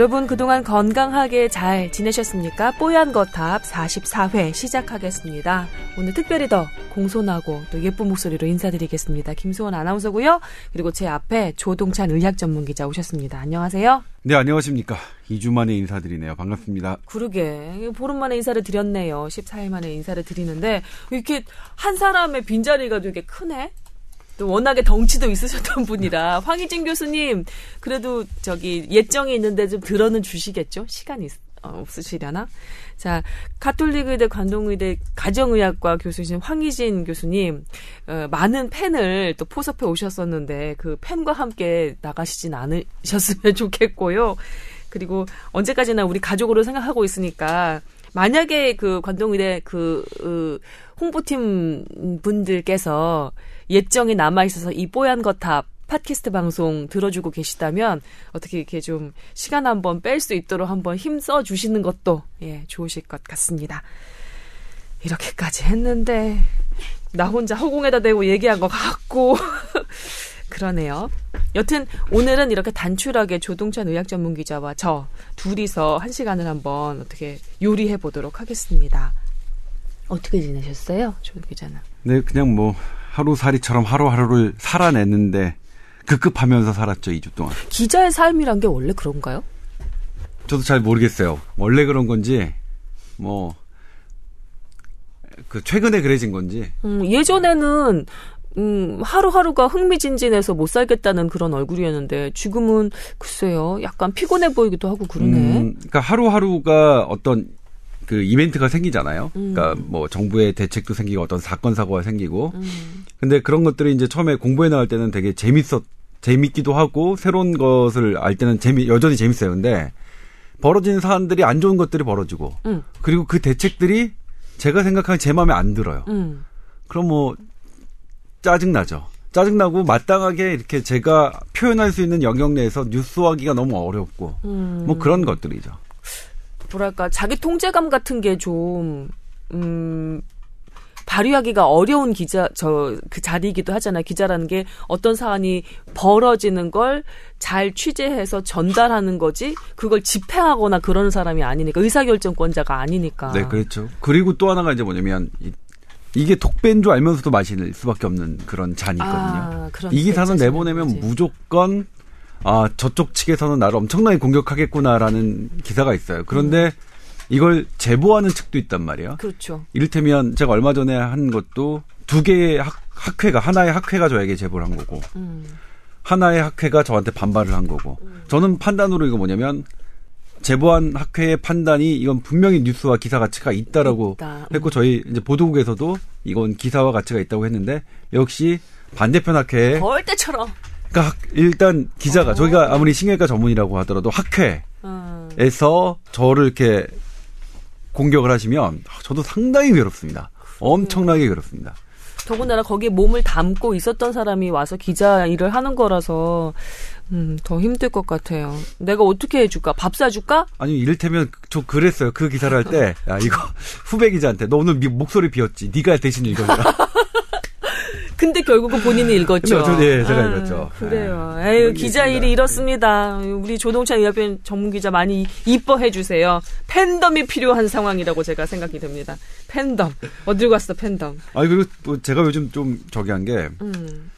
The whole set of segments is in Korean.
여러분 그동안 건강하게 잘 지내셨습니까? 뽀얀 거탑 44회 시작하겠습니다. 오늘 특별히 더 공손하고 또 예쁜 목소리로 인사드리겠습니다. 김수원 아나운서고요. 그리고 제 앞에 조동찬 의학 전문 기자 오셨습니다. 안녕하세요. 네, 안녕하십니까. 2주 만에 인사드리네요. 반갑습니다. 그러게. 보름 만에 인사를 드렸네요. 14일 만에 인사를 드리는데 이렇게 한 사람의 빈자리가 되게 크네. 또 워낙에 덩치도 있으셨던 분이라 황희진 교수님 그래도 저기 예정이 있는데 좀 들어는 주시겠죠? 시간이 있, 어, 없으시려나? 자, 가톨릭의대 관동의대 가정의학과 교수신 황희진 교수님 어, 많은 팬을 또 포섭해 오셨었는데 그 팬과 함께 나가시진 않으셨으면 좋겠고요. 그리고 언제까지나 우리 가족으로 생각하고 있으니까 만약에 그 관동의대 그 그 홍보팀 분들께서 예정이 남아 있어서 이 뽀얀 거탑 팟캐스트 방송 들어주고 계시다면 어떻게 이렇게 좀 시간 한번 뺄 수 있도록 한번 힘써 주시는 것도 예 좋으실 것 같습니다. 이렇게까지 했는데 나 혼자 허공에다 대고 얘기한 것 같고 그러네요. 여튼 오늘은 이렇게 단출하게 조동찬 의학 전문 기자와 저 둘이서 한 시간을 한번 어떻게 요리해 보도록 하겠습니다. 어떻게 지내셨어요, 조 기자는? 네, 그냥 뭐 하루살이처럼 하루하루를 살아냈는데 급급하면서 살았죠, 2주 동안. 기자의 삶이란 게 원래 그런가요? 저도 잘 모르겠어요. 원래 그런 건지 뭐 그 최근에 그래진 건지. 음, 예전에는 음, 하루하루가 흥미진진해서 못 살겠다는 그런 얼굴이었는데 지금은 글쎄요. 약간 피곤해 보이기도 하고 그러네. 음, 그러니까 하루하루가 어떤 그 이벤트가 생기잖아요. 음. 그러니까 뭐 정부의 대책도 생기고 어떤 사건 사고가 생기고. 음. 근데 그런 것들이 이제 처음에 공부해 나갈 때는 되게 재밌었 재밌기도 하고 새로운 것을 알 때는 재미 여전히 재밌어요. 근데 벌어지는 사안들이 안 좋은 것들이 벌어지고 음. 그리고 그 대책들이 제가 생각하는 제 마음에 안 들어요. 음. 그럼 뭐 짜증 나죠. 짜증나고 마땅하게 이렇게 제가 표현할 수 있는 영역 내에서 뉴스하기가 너무 어렵고 음. 뭐 그런 것들이죠. 뭐랄까 자기 통제감 같은 게좀 음. 발휘하기가 어려운 기자 저 그 자리이기도 하잖아요. 기자라는 게 어떤 사안이 벌어지는 걸 잘 취재해서 전달하는 거지 그걸 집행하거나 그러는 사람이 아니니까 의사결정권자가 아니니까. 네, 그렇죠. 그리고 또 하나가 이제 뭐냐면 이게 독배인 줄 알면서도 마실 수밖에 없는 그런 잔이 있거든요. 아, 이 기사는 내보내면 거지. 무조건 아 저쪽 측에서는 나를 엄청나게 공격하겠구나라는 기사가 있어요. 그런데 음. 이걸 제보하는 측도 있단 말이에요. 그렇죠. 이를테면 제가 얼마 전에 한 것도 두 개의 학, 학회가 하나의 학회가 저에게 제보를 한 거고 음. 하나의 학회가 저한테 반발을 한 거고 음. 저는 판단으로 이거 뭐냐면 제보한 학회의 판단이 이건 분명히 뉴스와 기사 가치가 있다라고 있다. 음. 했고 저희 이제 보도국에서도 이건 기사와 가치가 있다고 했는데 역시 반대편 학회에 벌 때처럼 그러니까 일단 기자가 어. 저희가 아무리 신경외과 전문이라고 하더라도 학회에서 어. 저를 이렇게 공격을 하시면 저도 상당히 괴롭습니다. 엄청나게 괴롭습니다. 더군다나 거기에 몸을 담고 있었던 사람이 와서 기자 일을 하는 거라서 음, 더 힘들 것 같아요. 내가 어떻게 해줄까? 밥 사줄까? 아니, 이를테면, 저 그랬어요. 그 기사를 할 때, 야, 이거, 후배 기자한테, 너 오늘 목소리 비었지. 네가 대신 읽어줘라. 근데 결국은 본인이 읽었죠. 네, 제가 아, 읽었죠. 그래요. 네. 에휴, 기자 일이 이렇습니다. 우리 조동찬 의학변 전문 기자 많이 이뻐해 주세요. 팬덤이 필요한 상황이라고 제가 생각이 듭니다. 팬덤. 어딜 갔어, 팬덤. 아니, 그리고 또 제가 요즘 좀 저기 한 게, 음.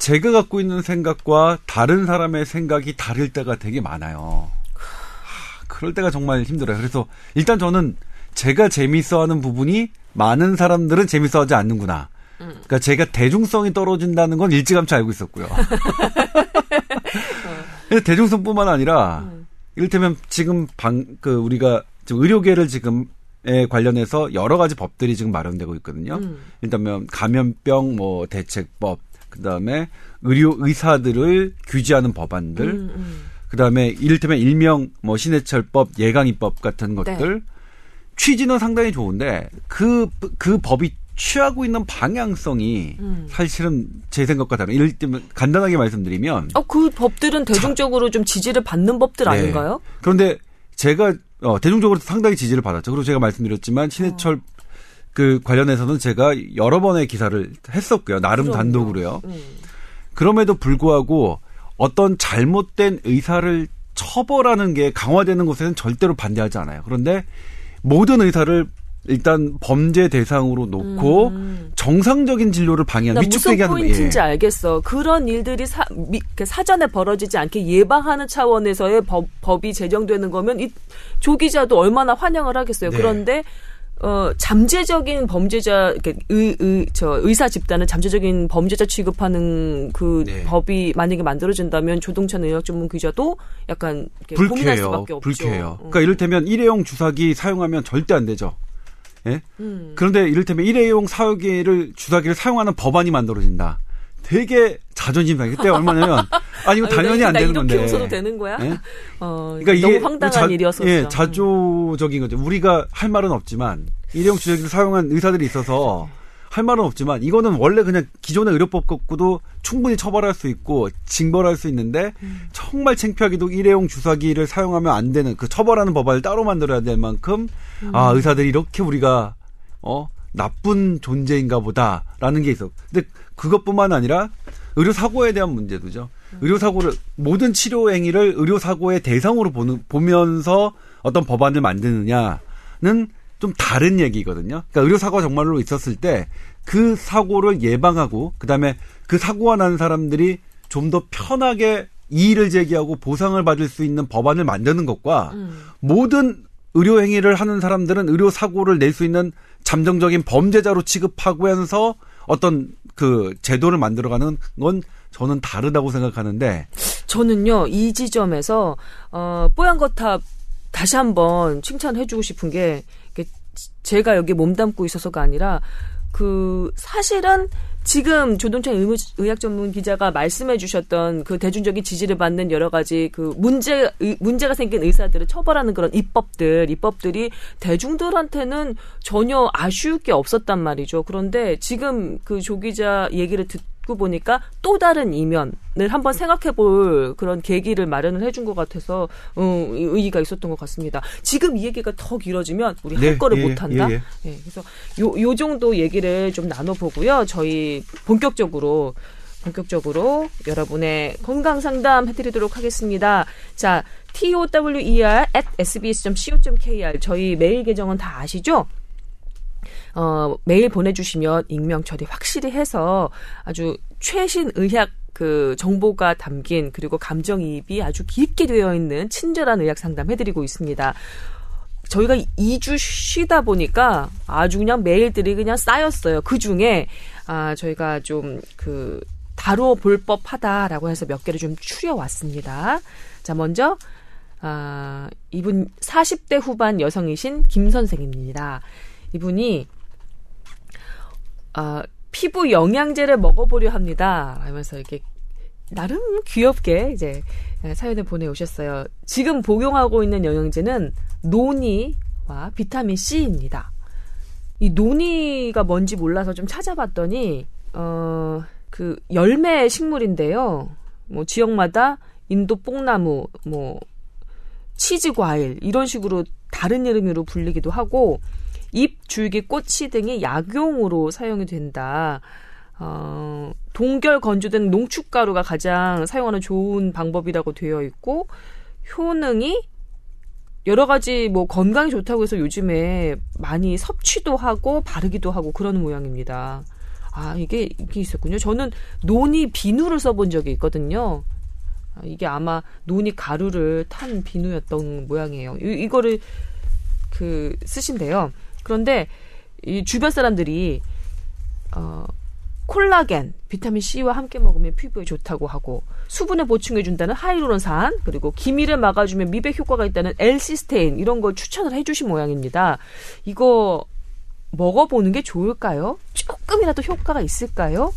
제가 갖고 있는 생각과 다른 사람의 생각이 다를 때가 되게 많아요. 하, 그럴 때가 정말 힘들어요. 그래서 일단 저는 제가 재밌어 하는 부분이 많은 사람들은 재밌어 하지 않는구나. 그러니까 제가 대중성이 떨어진다는 건 일찌감치 알고 있었고요. 대중성뿐만 아니라 음. 이를테면 지금 방 그 우리가 지금 의료계를 지금 에 관련해서 여러 가지 법들이 지금 마련되고 있거든요. 음. 일단 감염병 뭐 대책법, 그다음에 의료 의사들을 규제하는 법안들, 음, 음. 그다음에 이를테면 일명 뭐 신해철법, 예강입법 같은 것들 네. 취지는 상당히 좋은데 그그 그 법이 취하고 있는 방향성이 음. 사실은 제 생각과 다른. 이럴 때면 간단하게 말씀드리면 어 그 법들은 대중적으로 자, 좀 지지를 받는 법들 네. 아닌가요? 그런데 제가 어, 대중적으로 상당히 지지를 받았죠. 그리고 제가 말씀드렸지만 신해철 어. 그 관련해서는 제가 여러 번의 기사를 했었고요. 나름 그럼요. 단독으로요. 음. 그럼에도 불구하고 어떤 잘못된 의사를 처벌하는 게 강화되는 곳에는 절대로 반대하지 않아요. 그런데 모든 의사를 일단 범죄 대상으로 놓고 음. 정상적인 진료를 방해하는 위축되게 하는 무슨 포인트인지 예. 알겠어. 그런 일들이 사, 미, 그 사전에 벌어지지 않게 예방하는 차원에서의 법, 법이 제정되는 거면 이 조기자도 얼마나 환영을 하겠어요. 네. 그런데 어, 잠재적인 범죄자, 의, 의, 저, 의사 집단을 잠재적인 범죄자 취급하는 그 네. 법이 만약에 만들어진다면 조동찬 의학 전문 기자도 약간 불쾌해요. 불쾌해요. 음. 그러니까 이를테면 일회용 주사기 사용하면 절대 안 되죠. 예? 음. 그런데 이를테면 일회용 사유기를 주사기를 사용하는 법안이 만들어진다. 되게 자존심 상해. 그때 얼마냐면 아니 이거 당연히 안 되는 건데. 이렇게 웃어도 되는 거야? 예? 어, 그러니까 이게 너무 황당한 자, 일이었었죠. 예, 자조적인 거죠. 우리가 할 말은 없지만 일회용 주사기를 사용한 의사들이 있어서 할 말은 없지만 이거는 원래 그냥 기존의 의료법 갖고도 충분히 처벌할 수 있고 징벌할 수 있는데 음. 정말 창피하게도 일회용 주사기를 사용하면 안 되는 그 처벌하는 법안을 따로 만들어야 될 만큼 음. 아 의사들이 이렇게 우리가 어 나쁜 존재인가 보다라는 게 있어. 근데 그것뿐만 아니라 의료 사고에 대한 문제도죠. 음. 의료 사고를 모든 치료 행위를 의료 사고의 대상으로 보는 보면서 어떤 법안을 만드느냐는 좀 다른 얘기거든요. 그러니까 의료 사고가 정말로 있었을 때 그 사고를 예방하고 그다음에 그 사고가 난 사람들이 좀 더 편하게 이의를 제기하고 보상을 받을 수 있는 법안을 만드는 것과 음. 모든 의료 행위를 하는 사람들은 의료 사고를 낼 수 있는 잠정적인 범죄자로 취급하면서 어떤 그 제도를 만들어가는 건 저는 다르다고 생각하는데 저는요 이 지점에서 어 뽀얀 거탑 다시 한번 칭찬해주고 싶은 게 제가 여기 몸담고 있어서가 아니라 그 사실은 지금 조동찬 의학 전문 기자가 말씀해 주셨던 그 대중적인 지지를 받는 여러 가지 그 문제 문제가 생긴 의사들을 처벌하는 그런 입법들 입법들이 대중들한테는 전혀 아쉬울 게 없었단 말이죠. 그런데 지금 그 조 기자 얘기를 듣 듣고 보니까 또 다른 이면을 한번 생각해 볼 그런 계기를 마련을 해준 것 같아서 어, 의의가 있었던 것 같습니다. 지금 이 얘기가 더 길어지면 우리 네, 할 거를 예, 못한다. 예, 예. 예, 그래서 요, 요 정도 얘기를 좀 나눠보고요. 저희 본격적으로 본격적으로 여러분의 건강 상담 해드리도록 하겠습니다. 자, tower at sbs.co.kr 저희 메일 계정은 다 아시죠? 어, 메일 보내주시면 익명 처리 확실히 해서 아주 최신 의학 그 정보가 담긴 그리고 감정이입이 아주 깊게 되어 있는 친절한 의학 상담 해드리고 있습니다. 저희가 2주 쉬다 보니까 아주 그냥 메일들이 그냥 쌓였어요. 그 중에 아 저희가 좀 그 다뤄 볼 법하다라고 해서 몇 개를 좀 추려왔습니다. 자 먼저 아 이분 40대 후반 여성이신 김 선생입니다. 이분이 아, 피부 영양제를 먹어보려 합니다. 하면서 이렇게 나름 귀엽게 이제 사연을 보내오셨어요. 지금 복용하고 있는 영양제는 노니와 비타민 C입니다. 이 노니가 뭔지 몰라서 좀 찾아봤더니 어 그 열매 식물인데요. 뭐 지역마다 인도 뽕나무, 뭐 치즈 과일 이런 식으로 다른 이름으로 불리기도 하고 잎, 줄기, 꽃이 등이 약용으로 사용이 된다. 어, 동결 건조된 농축가루가 가장 사용하는 좋은 방법이라고 되어 있고 효능이 여러 가지 뭐 건강에 좋다고 해서 요즘에 많이 섭취도 하고 바르기도 하고 그러는 모양입니다. 아 이게 이게 있었군요. 저는 논이 비누를 써본 적이 있거든요. 아, 이게 아마 논이 가루를 탄 비누였던 모양이에요. 이, 이거를 그 쓰신대요. 그런데 이 주변 사람들이 어 콜라겐, 비타민 C와 함께 먹으면 피부에 좋다고 하고 수분을 보충해 준다는 하이루론산 그리고 기미를 막아주면 미백 효과가 있다는 엘시스테인 이런 걸 추천을 해주신 모양입니다. 이거 먹어보는 게 좋을까요? 조금이라도 효과가 있을까요?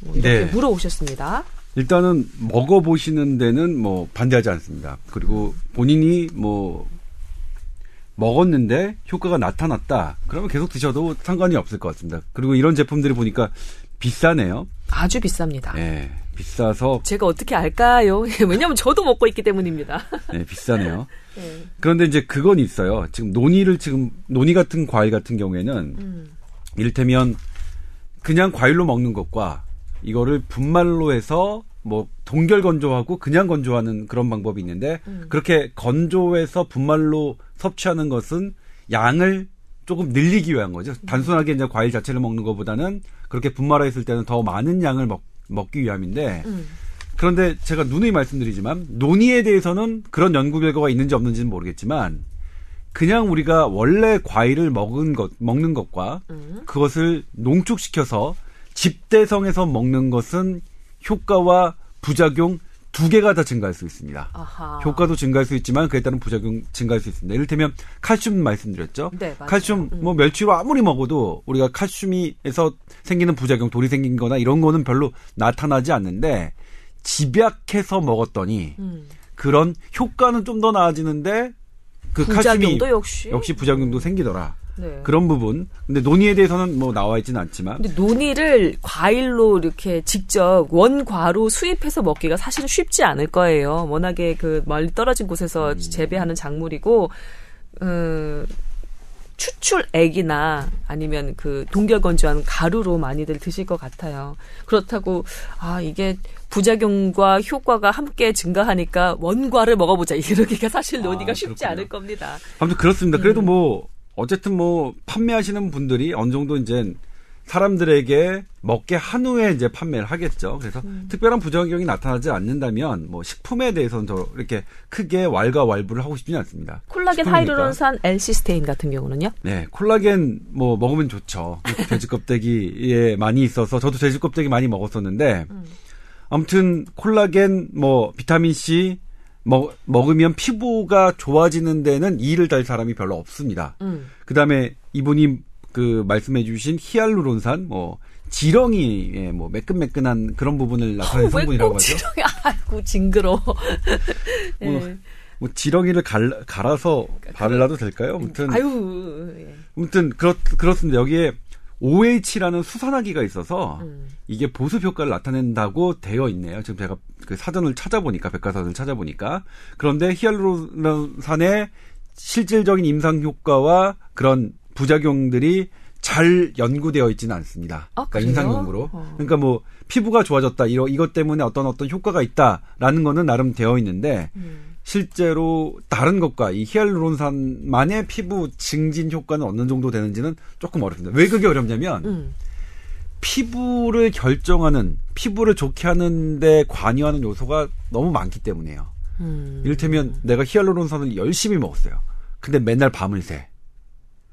뭐 이렇게 네. 물어보셨습니다. 일단은 먹어보시는 데는 뭐 반대하지 않습니다. 그리고 본인이 뭐 먹었는데 효과가 나타났다. 그러면 계속 드셔도 상관이 없을 것 같습니다. 그리고 이런 제품들이 보니까 비싸네요. 아주 비쌉니다. 네, 비싸서 제가 어떻게 알까요? 왜냐하면 저도 먹고 있기 때문입니다. 네, 비싸네요. 네. 그런데 이제 그건 있어요. 지금 논이를 지금 논이 같은 과일 같은 경우에는 음. 이를테면 그냥 과일로 먹는 것과 이거를 분말로 해서 뭐 동결 건조하고 그냥 건조하는 그런 방법이 있는데 음. 그렇게 건조해서 분말로 섭취하는 것은 양을 조금 늘리기 위한 거죠. 단순하게 이제 과일 자체를 먹는 것보다는 그렇게 분말화했을 때는 더 많은 양을 먹, 먹기 위함인데 음. 그런데 제가 누누이 말씀드리지만 논의에 대해서는 그런 연구 결과가 있는지 없는지는 모르겠지만 그냥 우리가 원래 과일을 먹은 것 먹는 것과 음. 그것을 농축시켜서 집대성에서 먹는 것은 효과와 부작용 두 개가 다 증가할 수 있습니다. 아하. 효과도 증가할 수 있지만 그에 따른 부작용 증가할 수 있습니다. 이를테면 칼슘 말씀드렸죠. 네, 칼슘 음. 뭐 멸치로 아무리 먹어도 우리가 칼슘이에서 생기는 부작용, 돌이 생긴 거나 이런 거는 별로 나타나지 않는데 집약해서 먹었더니 음. 그런 효과는 좀 더 나아지는데 그 칼슘이 역시 역시 부작용도 생기더라. 네. 그런 부분. 근데 논의에 대해서는 뭐 나와 있지는 않지만. 근데 논의를 과일로 이렇게 직접 원과로 수입해서 먹기가 사실은 쉽지 않을 거예요. 워낙에 그 멀리 떨어진 곳에서 음. 재배하는 작물이고, 음, 추출액이나 아니면 그 동결 건조한 가루로 많이들 드실 것 같아요. 그렇다고 아 이게 부작용과 효과가 함께 증가하니까 원과를 먹어보자 이러기가 사실 논의가 아, 쉽지 않을 겁니다. 아무튼 그렇습니다. 그래도 음. 뭐 어쨌든 뭐 판매하시는 분들이 어느 정도 이제 사람들에게 먹게 한 후에 이제 판매를 하겠죠. 그래서 음. 특별한 부작용이 나타나지 않는다면 뭐 식품에 대해서는 더 이렇게 크게 왈가왈부를 하고 싶지는 않습니다. 콜라겐 하이루론산 엘시스테인 같은 경우는요? 네, 콜라겐 뭐 먹으면 좋죠. 돼지 껍데기에 많이 있어서 저도 돼지 껍데기 많이 먹었었는데 음. 아무튼 콜라겐 뭐 비타민 C 먹, 먹으면 피부가 좋아지는 데는 이의를 달 사람이 별로 없습니다. 음. 그 다음에 이분이 그 말씀해 주신 히알루론산, 뭐, 지렁이, 예, 뭐, 매끈매끈한 그런 부분을 나타내는 성분이라고 하죠. 지렁이, 아이고, 징그러. 예. 뭐, 뭐, 지렁이를 갈, 갈아서 발라도 될까요? 아무튼. 아유, 예. 아무튼, 그렇, 그렇습니다. 여기에 OH라는 수산화기가 있어서 음. 이게 보습 효과를 나타낸다고 되어 있네요. 지금 제가 그 사전을 찾아보니까 백과사전을 찾아보니까 그런데 히알루론산의 실질적인 임상 효과와 그런 부작용들이 잘 연구되어 있지는 않습니다. 아, 그러니까 임상용으로. 어. 그러니까 뭐 피부가 좋아졌다 이러 이것 때문에 어떤 어떤 효과가 있다라는 거는 나름 되어 있는데 음. 실제로 다른 것과 이 히알루론산만의 피부 증진 효과는 어느 정도 되는지는 조금 어렵습니다. 왜 그게 어렵냐면 음. 피부를 결정하는 피부를 좋게 하는데 관여하는 요소가 너무 많기 때문이에요. 음. 이를테면 내가 히알루론산을 열심히 먹었어요. 근데 맨날 밤을 새.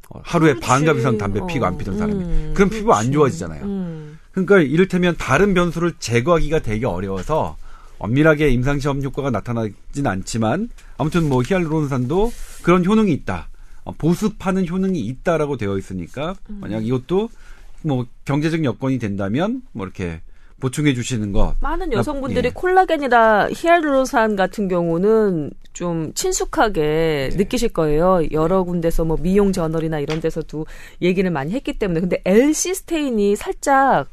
어, 하루에 그렇지. 반갑 이상 담배 피고 안 피던 사람이. 음, 그럼 피부 안 좋아지잖아요. 음. 그러니까 이를테면 다른 변수를 제거하기가 되게 어려워서 엄밀하게 임상시험 효과가 나타나진 않지만 아무튼 뭐 히알루론산도 그런 효능이 있다. 어, 보습하는 효능이 있다라고 되어 있으니까 음. 만약 이것도 뭐 경제적 여건이 된다면 뭐 이렇게 보충해 주시는 것. 많은 여성분들이 예. 콜라겐이나 히알루론산 같은 경우는 좀 친숙하게 네. 느끼실 거예요. 여러 군데서 뭐 미용 저널이나 이런 데서도 얘기를 많이 했기 때문에. 근데 엘시스테인이 살짝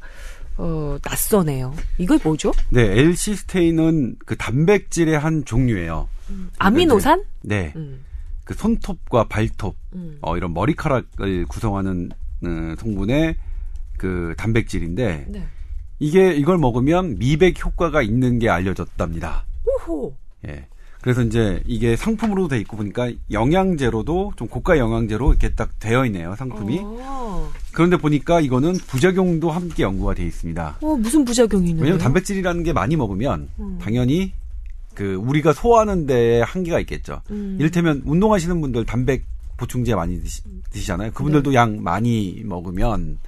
어, 낯서네요. 이걸 뭐죠? 네, 엘시스테인은 그 단백질의 한 종류예요. 음. 아미노산? 네. 음. 그 손톱과 발톱, 음. 어, 이런 머리카락을 구성하는 어, 성분의 그 단백질인데 네. 이게 이걸 먹으면 미백 효과가 있는 게 알려졌답니다. 오호. 예. 그래서 이제 이게 상품으로 돼 있고 보니까 영양제로도 좀 고가 영양제로 이렇게 딱 되어 있네요 상품이. 오. 어. 그런데 보니까 이거는 부작용도 함께 연구가 돼 있습니다. 어 무슨 부작용이 있나요? 왜냐하면 단백질이라는 게 많이 먹으면 음. 당연히 그 우리가 소화하는 데에 한계가 있겠죠. 음. 이를테면 운동하시는 분들 단백 보충제 많이 드시, 잖아요 그분들도 네. 양 많이 먹으면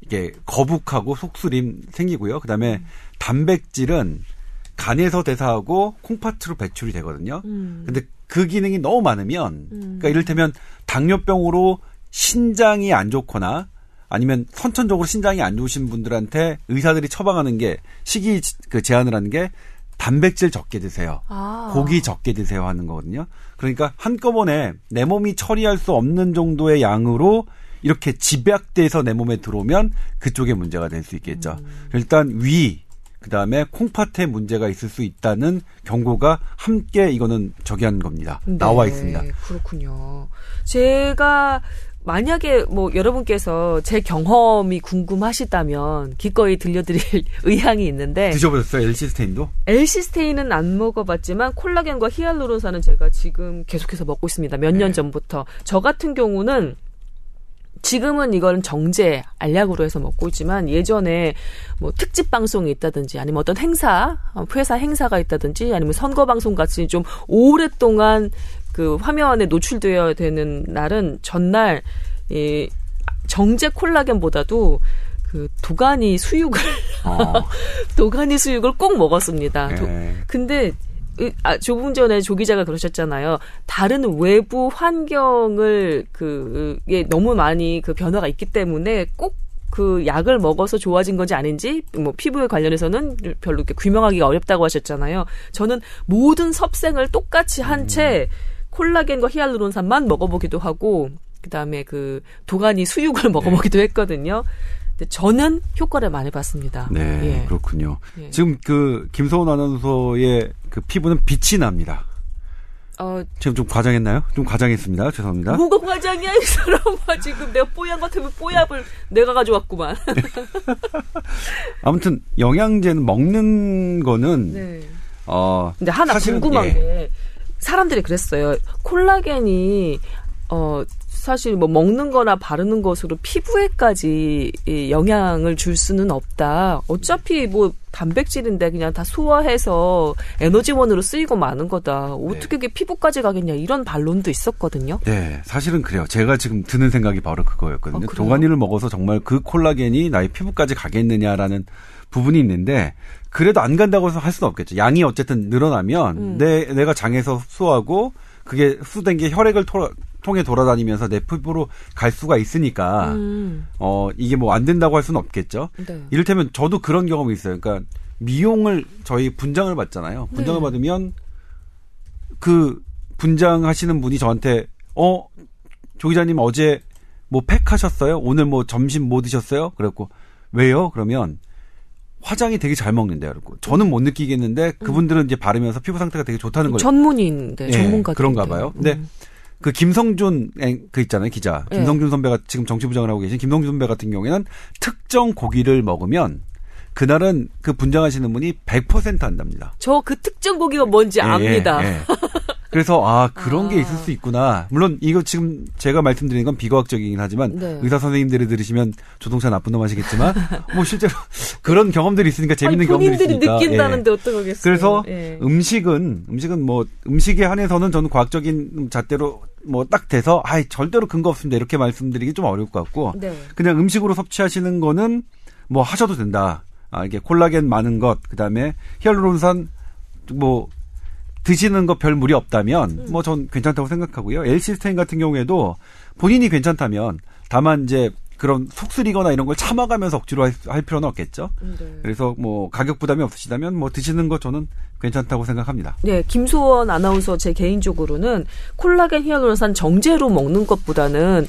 이게 거북하고 속쓰림 생기고요. 그다음에 음. 단백질은 간에서 대사하고 콩팥으로 배출이 되거든요. 음. 근데 그 기능이 너무 많으면 음. 그러니까 이를테면 당뇨병으로 신장이 안 좋거나 아니면 선천적으로 신장이 안 좋으신 분들한테 의사들이 처방하는 게 식이 그 제한을 하는 게 단백질 적게 드세요. 아. 고기 적게 드세요 하는 거거든요. 그러니까 한꺼번에 내 몸이 처리할 수 없는 정도의 양으로 이렇게 집약돼서 내 몸에 들어오면 그쪽에 문제가 될 수 있겠죠. 음. 일단 위, 그 다음에 콩팥에 문제가 있을 수 있다는 경고가 함께 이거는 저기한 겁니다. 네, 나와 있습니다. 그렇군요. 제가 만약에 뭐 여러분께서 제 경험이 궁금하시다면 기꺼이 들려드릴 의향이 있는데 드셔보셨어요 엘시스테인도? 엘시스테인은 안 먹어봤지만 콜라겐과 히알루론산은 제가 지금 계속해서 먹고 있습니다. 몇년 네. 전부터 저 같은 경우는 지금은 이거는 정제 알약으로 해서 먹고 있지만 예전에 뭐 특집 방송이 있다든지 아니면 어떤 행사 어, 회사 행사가 있다든지 아니면 선거 방송 같이 좀 오랫동안 그 화면에 노출되어야 되는 날은 전날 이 정제 콜라겐보다도 그 도가니 수육을 어. 도가니 수육을 꼭 먹었습니다. 도- 예. 근데 이- 아, 조금 전에 조 기자가 그러셨잖아요. 다른 외부 환경을 그에 너무 많이 그 변화가 있기 때문에 꼭 그 약을 먹어서 좋아진 건지 아닌지 뭐 피부에 관련해서는 별로 이렇게 규명하기가 어렵다고 하셨잖아요. 저는 모든 섭생을 똑같이 한 채 콜라겐과 히알루론산만 먹어보기도 하고 그다음에 그 도가니 수육을 먹어보기도 했거든요. 근데 저는 효과를 많이 봤습니다. 네, 예. 그렇군요. 예. 지금 그 김소원 아나운서의 그 피부는 빛이 납니다. 어, 지금 좀 과장했나요? 좀 과장했습니다. 죄송합니다. 뭐가 과장이야 이 사람아 지금 내가 뽀얀 것 같으면 뽀약을 내가 가져왔구만. 아무튼 영양제는 먹는 거는 네. 어 근데 하나 사실은, 궁금한 예. 게 사람들이 그랬어요. 콜라겐이 어 사실 뭐 먹는 거나 바르는 것으로 피부에까지 이 영향을 줄 수는 없다. 어차피 뭐 단백질인데 그냥 다 소화해서 에너지원으로 쓰이고 마는 거다. 어떻게 그게 피부까지 가겠냐 이런 반론도 있었거든요. 네, 사실은 그래요. 제가 지금 드는 생각이 바로 그거였거든요. 아? 동안이를 먹어서 정말 그 콜라겐이 나의 피부까지 가겠느냐라는 부분이 있는데 그래도 안 간다고 해서 할 수는 없겠죠. 양이 어쨌든 늘어나면 음. 내 내가 장에서 흡수하고 그게 흡수된 게 혈액을 토- 통해 돌아다니면서 내 피부로 갈 수가 있으니까 음. 어 이게 뭐 안 된다고 할 수는 없겠죠. 네. 이를테면 저도 그런 경험이 있어요. 그러니까 미용을 저희 분장을 받잖아요. 분장을 네. 받으면 그 분장하시는 분이 저한테 어 조 기자님 어제 뭐 팩하셨어요? 오늘 뭐 점심 뭐 드셨어요? 그랬고 왜요? 그러면 화장이 되게 잘 먹는데요. 그랬고 저는 못 느끼겠는데 그분들은 이제 바르면서 피부 상태가 되게 좋다는 걸 전문인데 예, 전문가 그런가 봐요. 근데 그 김성준 앵- 그 있잖아요 기자 예. 김성준 선배가 지금 정치부장을 하고 계신 김성준 선배 같은 경우에는 특정 고기를 먹으면 그날은 그 분장하시는 분이 100% 한답니다. 저 그 특정 고기가 뭔지 예, 압니다. 예, 예. 그래서 아 그런 게 아. 있을 수 있구나. 물론 이거 지금 제가 말씀드리는 건 비과학적이긴 하지만 네. 의사 선생님들이 들으시면 조동차 나쁜 놈 하시겠지만 뭐 실제로 그런 경험들이 있으니까 재밌는 아니, 경험들이 있으니까 예. 느낀다는데 어떡하겠어요. 그래서 예. 음식은 음식은 뭐 음식에 한해서는 저는 과학적인 잣대로 뭐 딱 돼서 아이 절대로 근거 없습니다 이렇게 말씀드리기 좀 어려울 것 같고 네. 그냥 음식으로 섭취하시는 거는 뭐 하셔도 된다. 아 이게 콜라겐 많은 것 그 다음에 히알루론산 뭐 드시는 거 별 무리 없다면 음. 뭐전 괜찮다고 생각하고요. 엘시스테인 같은 경우에도 본인이 괜찮다면 다만 이제 그런 속쓰리거나 이런 걸 참아가면서 억지로 할, 할 필요는 없겠죠. 네. 그래서 뭐 가격 부담이 없으시다면 뭐 드시는 거 저는 괜찮다고 생각합니다. 네, 김소원 아나운서 제 개인적으로는 콜라겐 히알루론산 정제로 먹는 것보다는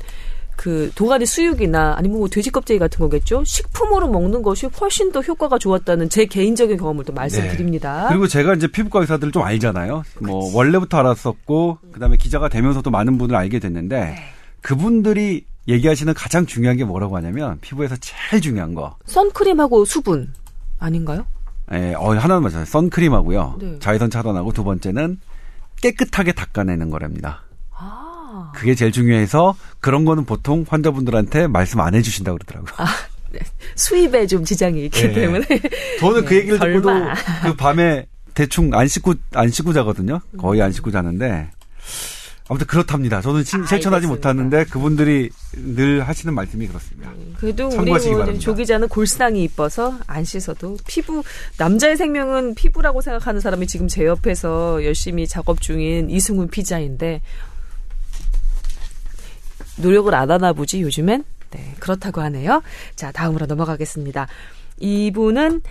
그 도가니 수육이나 아니면 뭐 돼지 껍데기 같은 거겠죠. 식품으로 먹는 것이 훨씬 더 효과가 좋았다는 제 개인적인 경험을 또 말씀드립니다. 네. 그리고 제가 이제 피부과 의사들을 좀 알잖아요. 뭐 원래부터 알았었고 그다음에 기자가 되면서도 많은 분을 알게 됐는데 네. 그분들이 얘기하시는 가장 중요한 게 뭐라고 하냐면 피부에서 제일 중요한 거. 선크림하고 수분 아닌가요? 예, 어, 하나는 맞아요. 선크림하고요. 네. 자외선 차단하고 두 번째는 깨끗하게 닦아내는 거랍니다. 아, 그게 제일 중요해서 그런 거는 보통 환자분들한테 말씀 안 해주신다고 그러더라고요. 수입에 좀 지장이 있기 예. 때문에 저는 그 네, 얘기를 듣고도 설마. 그 밤에 대충 안 씻고 안 씻고 자거든요. 거의 안 씻고 자는데 아무튼 그렇답니다. 저는 신- 실천하지. 못하는데 그분들이 늘 하시는 말씀이 그렇습니다. 그래도 우리 뭐 바랍니다. 조 기자는 골상이 이뻐서 안 씻어도 피부 남자의 생명은 피부라고 생각하는 사람이 지금 제 옆에서 열심히 작업 중인 이승훈 피자인데 노력을 안 하나 보지 요즘엔 네 그렇다고 하네요. 자 다음으로 넘어가겠습니다. 이분은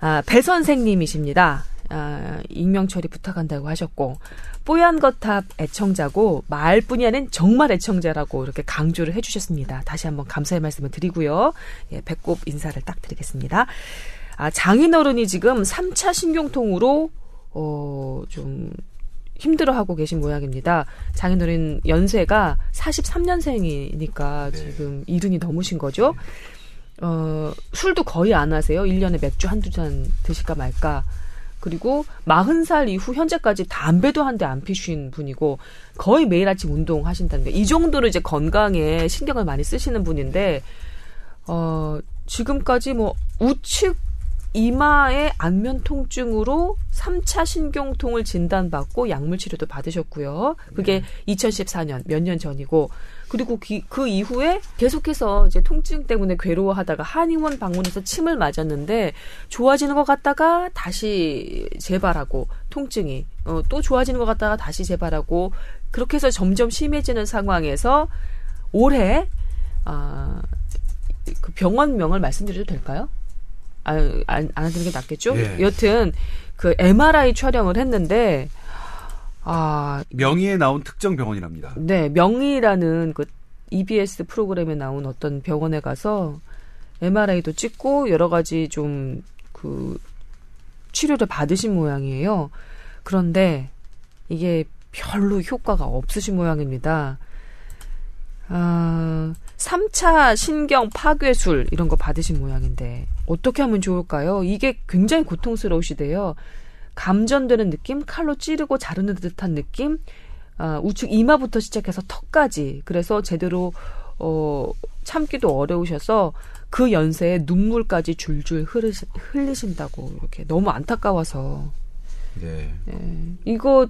아, 배 선생님이십니다. 아, 익명 처리 부탁한다고 하셨고 뽀얀 거탑 애청자고 말뿐이 아닌 정말 애청자라고 이렇게 강조를 해주셨습니다. 다시 한번 감사의 말씀을 드리고요. 예, 배꼽 인사를 딱 드리겠습니다. 아, 장인어른이 지금 3차 신경통으로 어, 좀 힘들어하고 계신 모양입니다. 장인어른 연세가 43년생이니까 네. 지금 이른이 넘으신 거죠. 어, 술도 거의 안 하세요. 1년에 맥주 한두 잔 드실까 말까. 그리고 40살 이후 현재까지 담배도 한 대 안 피신 분이고 거의 매일 아침 운동하신다는 게 이 정도로 이제 건강에 신경을 많이 쓰시는 분인데 어 지금까지 뭐 우측 이마의 안면 통증으로 3차 신경통을 진단받고 약물 치료도 받으셨고요. 그게 2014년 몇 년 전이고 그리고 기- 그 이후에 계속해서 이제 통증 때문에 괴로워하다가 한의원 방문해서 침을 맞았는데 좋아지는 것 같다가 다시 재발하고 통증이 어, 또 좋아지는 것 같다가 다시 재발하고 그렇게 해서 점점 심해지는 상황에서 올해 아, 그 병원명을 말씀드려도 될까요? 아, 안, 안 하는 게 낫겠죠? 예. 여튼 그 MRI 촬영을 했는데 아, 명의에 나온 특정 병원이랍니다. 네, 명의라는 그 EBS 프로그램에 나온 어떤 병원에 가서 MRI도 찍고 여러 가지 좀 그 치료를 받으신 모양이에요. 그런데 이게 별로 효과가 없으신 모양입니다. 아, 3차 신경 파괴술 이런 거 받으신 모양인데 어떻게 하면 좋을까요? 이게 굉장히 고통스러우시대요. 감전되는 느낌, 칼로 찌르고 자르는 듯한 느낌, 아, 우측 이마부터 시작해서 턱까지. 그래서 제대로 어, 참기도 어려우셔서 그 연세에 눈물까지 줄줄 흐르시, 흘리신다고 이렇게 너무 안타까워서 네. 예. 이거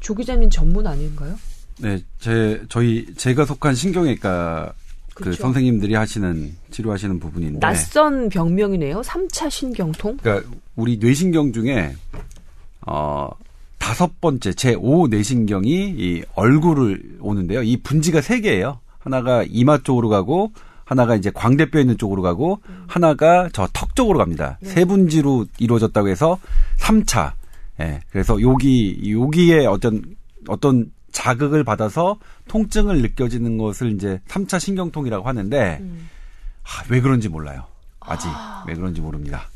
조 기자님 전문 아닌가요? 네, 제 저희 제가 속한 신경외과 그 그쵸. 선생님들이 하시는 치료하시는 부분인데 낯선 병명이네요. 3차 신경통. 그러니까 우리 뇌신경 중에 어 다섯 번째 제5 뇌신경이 이 얼굴을 오는데요. 이 분지가 세 개예요. 하나가 이마 쪽으로 가고 하나가 이제 광대뼈 있는 쪽으로 가고 하나가 저 턱 쪽으로 갑니다. 세 분지로 이루어졌다고 해서 3차. 예. 그래서 여기 여기에 어떤 어떤 자극을 받아서 통증을 느껴지는 것을 이제 3차 신경통이라고 하는데 음. 아, 왜 그런지 몰라요. 아직 왜 그런지 모릅니다.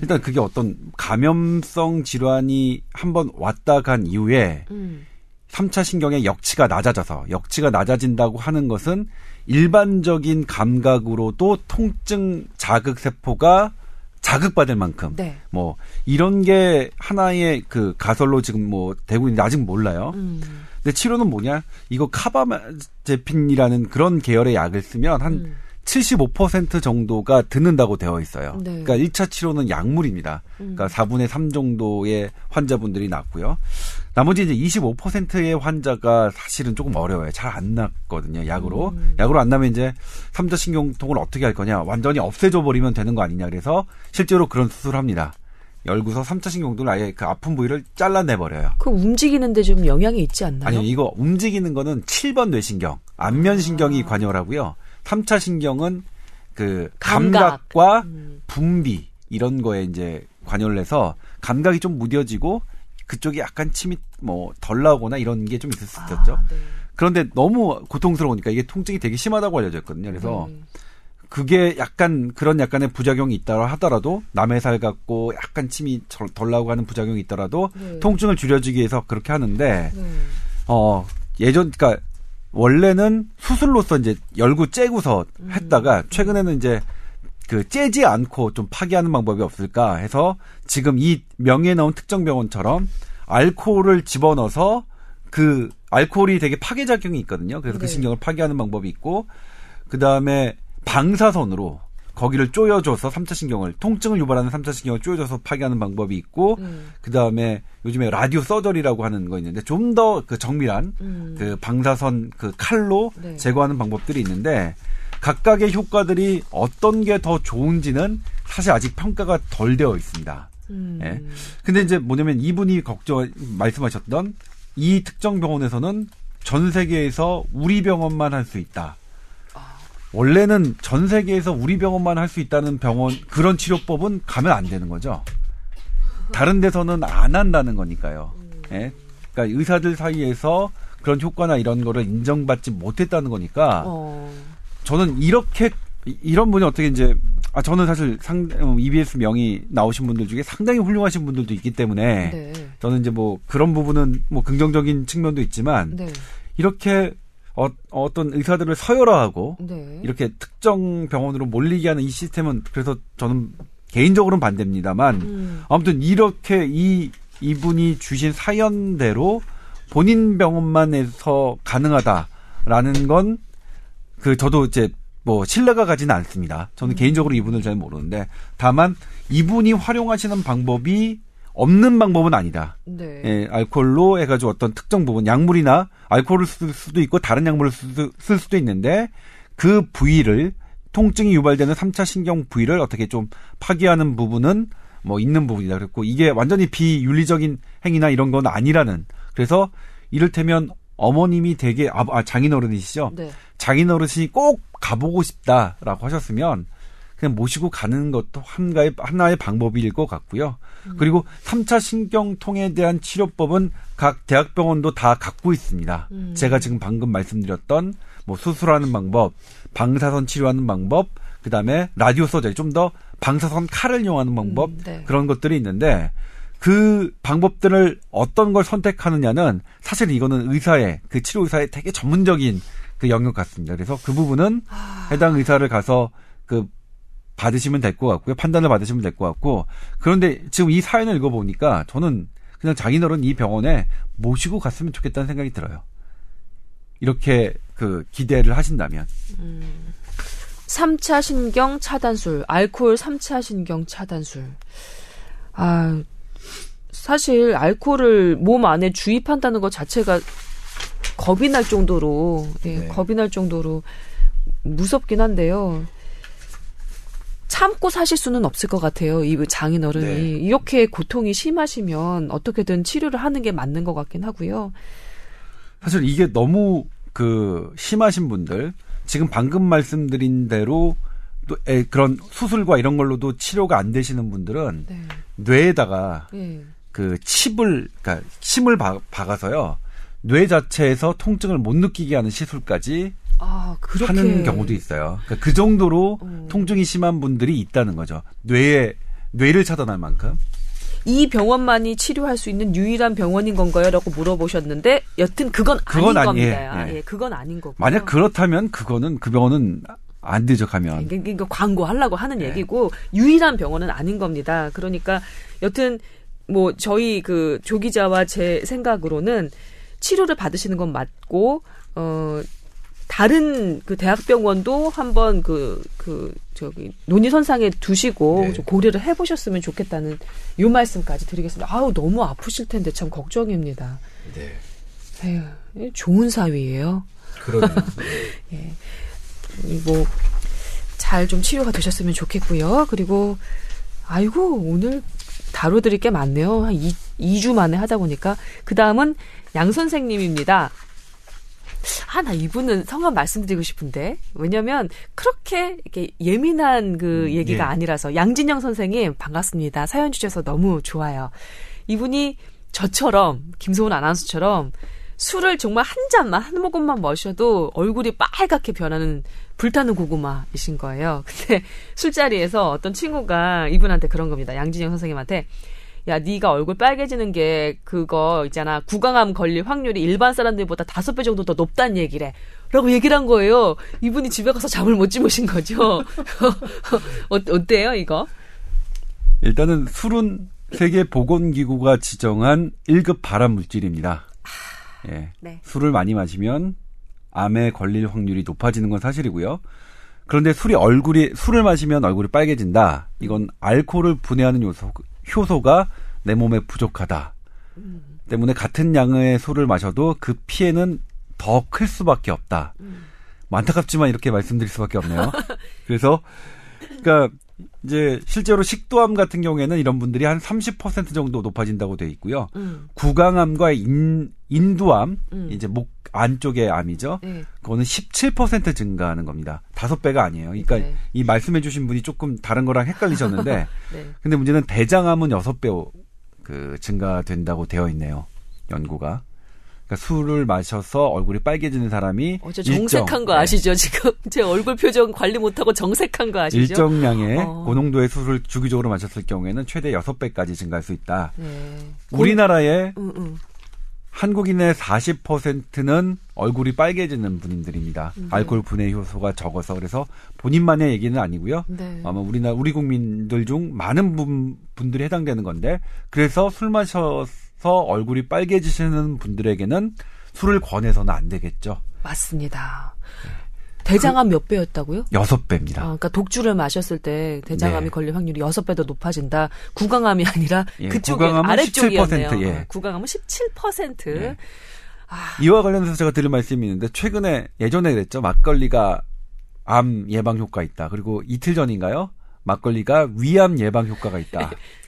일단 그게 어떤 감염성 질환이 한번 왔다 간 이후에 음. 3차 신경의 역치가 낮아져서 역치가 낮아진다고 하는 것은 일반적인 감각으로도 통증 자극 세포가 자극받을 만큼 네. 뭐 이런 게 하나의 그 가설로 지금 뭐 되고 있는데 아직 몰라요. 음. 근데 치료는 뭐냐? 이거 카바제핀이라는 그런 계열의 약을 쓰면 한 음. 75% 정도가 듣는다고 되어 있어요. 네. 그러니까 1차 치료는 약물입니다. 그러니까 4분의 3 정도의 환자분들이 낫고요. 나머지 이제 25%의 환자가 사실은 조금 어려워요. 잘 안 낫거든요. 약으로. 약으로 안 나면 이제 3차 신경통을 어떻게 할 거냐? 완전히 없애줘 버리면 되는 거 아니냐. 그래서 실제로 그런 수술을 합니다. 열고서 3차 신경통을 아예 그 아픈 부위를 잘라내 버려요. 그 움직이는데 좀 영향이 있지 않나요? 아니요, 이거 움직이는 거는 7번 뇌신경, 안면 신경이 관여를 하고요. 3차 신경은 그 감각. 감각 과 음. 분비 이런 거에 이제 관여를 해서 감각이 좀 무뎌지고 그쪽이 약간 침이 뭐 덜 나오거나 이런 게 좀 있을 수 있었죠. 아, 네. 그런데 너무 고통스러우니까 이게 통증이 되게 심하다고 알려져 있거든요. 그래서 네. 그게 약간 그런 약간의 부작용이 있다 하더라도 남의 살 같고 약간 침이 덜- 덜 나오고 하는 부작용이 있더라도 네. 통증을 줄여주기 위해서 그렇게 하는데 네. 어, 예전, 그니까, 원래는 수술로서 이제 열고 째고서 음. 했다가, 최근에는 이제, 그, 째지 않고 좀 파괴하는 방법이 없을까 해서, 지금 이 명예에 나온 특정 병원처럼, 알코올을 집어넣어서, 그, 알코올이 되게 파괴 작용이 있거든요. 그래서 그 네. 신경을 파괴하는 방법이 있고, 그 다음에, 방사선으로, 거기를 쪼여줘서 3차 신경을, 통증을 유발하는 3차 신경을 쪼여줘서 파괴하는 방법이 있고, 음. 그 다음에 요즘에 라디오 서저리라고 하는 거 있는데 좀 더 그 정밀한 음. 그 방사선 그 칼로 네. 제거하는 방법들이 있는데 각각의 효과들이 어떤 게 더 좋은지는 사실 아직 평가가 덜 되어 있습니다. 음. 예. 근데 이제 뭐냐면 이분이 걱정 말씀하셨던 이 특정 병원에서는 전 세계에서 우리 병원만 할 수 있다. 원래는 전 세계에서 우리 병원만 할 수 있다는 병원 그런 치료법은 가면 안 되는 거죠. 다른 데서는 안 한다는 거니까요. 예? 그러니까 의사들 사이에서 그런 효과나 이런 거를 인정받지 못했다는 거니까 어. 저는 이렇게 이- 이런 분이 어떻게 이제 아 저는 사실 상 EBS 명의 나오신 분들 중에 상당히 훌륭하신 분들도 있기 때문에 네. 저는 이제 뭐 그런 부분은 뭐 긍정적인 측면도 있지만 네. 이렇게 어, 어떤 의사들을 서열화하고 네. 이렇게 특정 병원으로 몰리게 하는 이 시스템은 그래서 저는 개인적으로는 반대입니다만 음. 아무튼 이렇게 이 이분이 주신 사연대로 본인 병원만에서 가능하다라는 건 그 저도 이제 뭐 신뢰가 가지는 않습니다. 저는 음. 개인적으로 이분을 잘 모르는데 다만 이분이 활용하시는 방법이 없는 방법은 아니다. 네. 예, 알코올로 해가지고 어떤 특정 부분 약물이나 알코올을 쓸 수도 있고 다른 약물을 쓸 수도 있는데 그 부위를 통증이 유발되는 3차 신경 부위를 어떻게 좀 파괴하는 부분은 뭐 있는 부분이다 그랬고 이게 완전히 비윤리적인 행위나 이런 건 아니라는 그래서 이를테면 어머님이 되게 아, 아 장인어른이시죠. 네. 장인어르신이 꼭 가보고 싶다라고 하셨으면 그냥 모시고 가는 것도 하나의 하나의 방법일 것 같고요. 음. 그리고 3차 신경통에 대한 치료법은 각 대학병원도 다 갖고 있습니다. 음. 제가 지금 방금 말씀드렸던 뭐 수술하는 방법, 방사선 치료하는 방법, 그 다음에 라디오 서저리 좀더 방사선 칼을 이용하는 방법 음, 네. 그런 것들이 있는데 그 방법들을 어떤 걸 선택하느냐는 사실 이거는 의사의 그 치료 의사의 되게 전문적인 그 영역 같습니다. 그래서 그 부분은 아... 해당 의사를 가서 그 받으시면 될 것 같고요. 판단을 받으시면 될 것 같고 그런데 지금 이 사연을 읽어보니까 저는 그냥 장인어른 이 병원에 모시고 갔으면 좋겠다는 생각이 들어요. 이렇게 그 기대를 하신다면. 음. 3차 신경 차단술, 알코올 3차 신경 차단술. 아, 사실 알코올을 몸 안에 주입한다는 것 자체가 겁이 날 정도로, 예, 네. 겁이 날 정도로 무섭긴 한데요. 참고 사실 수는 없을 것 같아요. 이 장인 어른이. 네. 이렇게 고통이 심하시면 어떻게든 치료를 하는 게 맞는 것 같긴 하고요. 사실 이게 너무 그 심하신 분들, 지금 방금 말씀드린 대로 또 에, 그런 수술과 이런 걸로도 치료가 안 되시는 분들은 네. 뇌에다가 네. 그 칩을 그러니까 침을 박, 박아서요. 뇌 자체에서 통증을 못 느끼게 하는 시술까지 아, 하는 경우도 있어요. 그러니까 그 정도로 어. 통증이 심한 분들이 있다는 거죠. 뇌에 뇌를 차단할 만큼. 이 병원만이 치료할 수 있는 유일한 병원인 건가요? 라고 물어보셨는데 여튼 그건, 그건 아닌 아니, 겁니다. 예, 예. 그건 아닌 거고. 만약 그렇다면 그거는 그 병원은 안 되죠 가면. 그러니까, 그러니까 광고하려고 하는 네. 얘기고 유일한 병원은 아닌 겁니다. 그러니까 여튼 뭐 저희 그 조기자와 제 생각으로는 치료를 받으시는 건 맞고 어 다른 그 대학병원도 한번 그, 그, 저기, 논의선상에 두시고 네. 좀 고려를 해보셨으면 좋겠다는 요 말씀까지 드리겠습니다. 아우, 너무 아프실 텐데 참 걱정입니다. 네. 에휴, 좋은 사위예요 그러네요. 예. 뭐, 잘 좀 치료가 되셨으면 좋겠고요. 그리고, 아이고, 오늘 다뤄드릴 게 많네요. 한 2, 2주 만에 하다 보니까. 그 다음은 양 선생님입니다. 아, 나 이분은 성함 말씀드리고 싶은데. 왜냐면, 그렇게 이렇게 예민한 그 음, 얘기가 예. 아니라서. 양진영 선생님, 반갑습니다. 사연 주셔서 너무 좋아요. 이분이 저처럼, 김소은 아나운서처럼 술을 정말 한 잔만, 한 모금만 마셔도 얼굴이 빨갛게 변하는 불타는 고구마이신 거예요. 근데 술자리에서 어떤 친구가 이분한테 그런 겁니다. 양진영 선생님한테. 야, 네가 얼굴 빨개지는 게 그거 있잖아. 구강암 걸릴 확률이 일반 사람들보다 다섯 배 정도 더 높다는 얘기래. 라고 얘기를 한 거예요. 이분이 집에 가서 잠을 못 주무신 거죠. 어, 어때요, 이거? 일단은 술은 세계 보건기구가 지정한 1급 발암 물질입니다. 아, 예. 네. 술을 많이 마시면 암에 걸릴 확률이 높아지는 건 사실이고요. 그런데 술이 얼굴이 술을 마시면 얼굴이 빨개진다. 이건 알코올을 분해하는 요소 효소가 내 몸에 부족하다. 때문에 같은 양의 술을 마셔도 그 피해는 더 클 수밖에 없다. 음. 안타깝지만 이렇게 말씀드릴 수밖에 없네요. 그래서 그러니까 이제 실제로 식도암 같은 경우에는 이런 분들이 한 30% 정도 높아진다고 돼 있고요. 음. 구강암과 인, 인두암, 음. 이제 목 안쪽의 암이죠. 네. 그거는 17% 증가하는 겁니다. 다섯 배가 아니에요. 그러니까 네. 이 말씀해 주신 분이 조금 다른 거랑 헷갈리셨는데 네. 근데 문제는 대장암은 여섯 배 그 증가된다고 되어 있네요. 연구가. 그러니까 술을 마셔서 얼굴이 빨개지는 사람이 어제 정색한 일정, 거 네. 아시죠? 지금 제 얼굴 표정 관리 못하고 정색한 거 아시죠? 일정량의 어. 고농도의 술을 주기적으로 마셨을 경우에는 최대 6배까지 증가할 수 있다. 네. 우리나라의 음, 음. 한국인의 40%는 얼굴이 빨개지는 분들입니다. 네. 알코올 분해 효소가 적어서 그래서 본인만의 얘기는 아니고요. 네. 아마 우리나라 우리 국민들 중 많은 분, 분들이 해당되는 건데 그래서 술 마셔서 얼굴이 빨개지시는 분들에게는 술을 권해서는 안 되겠죠. 맞습니다. 대장암 그, 몇 배였다고요? 여섯 배입니다. 어, 그러니까 독주를 마셨을 때 대장암이 네. 걸릴 확률이 여섯 배 더 높아진다. 구강암이 아니라 예, 그쪽에 아래쪽이었네요. 17%, 예. 어, 구강암은 17%. 예. 아. 이와 관련해서 제가 드릴 말씀이 있는데 최근에 예전에 그랬죠. 막걸리가 암 예방 효과 있다. 그리고 이틀 전인가요? 막걸리가 위암 예방 효과가 있다.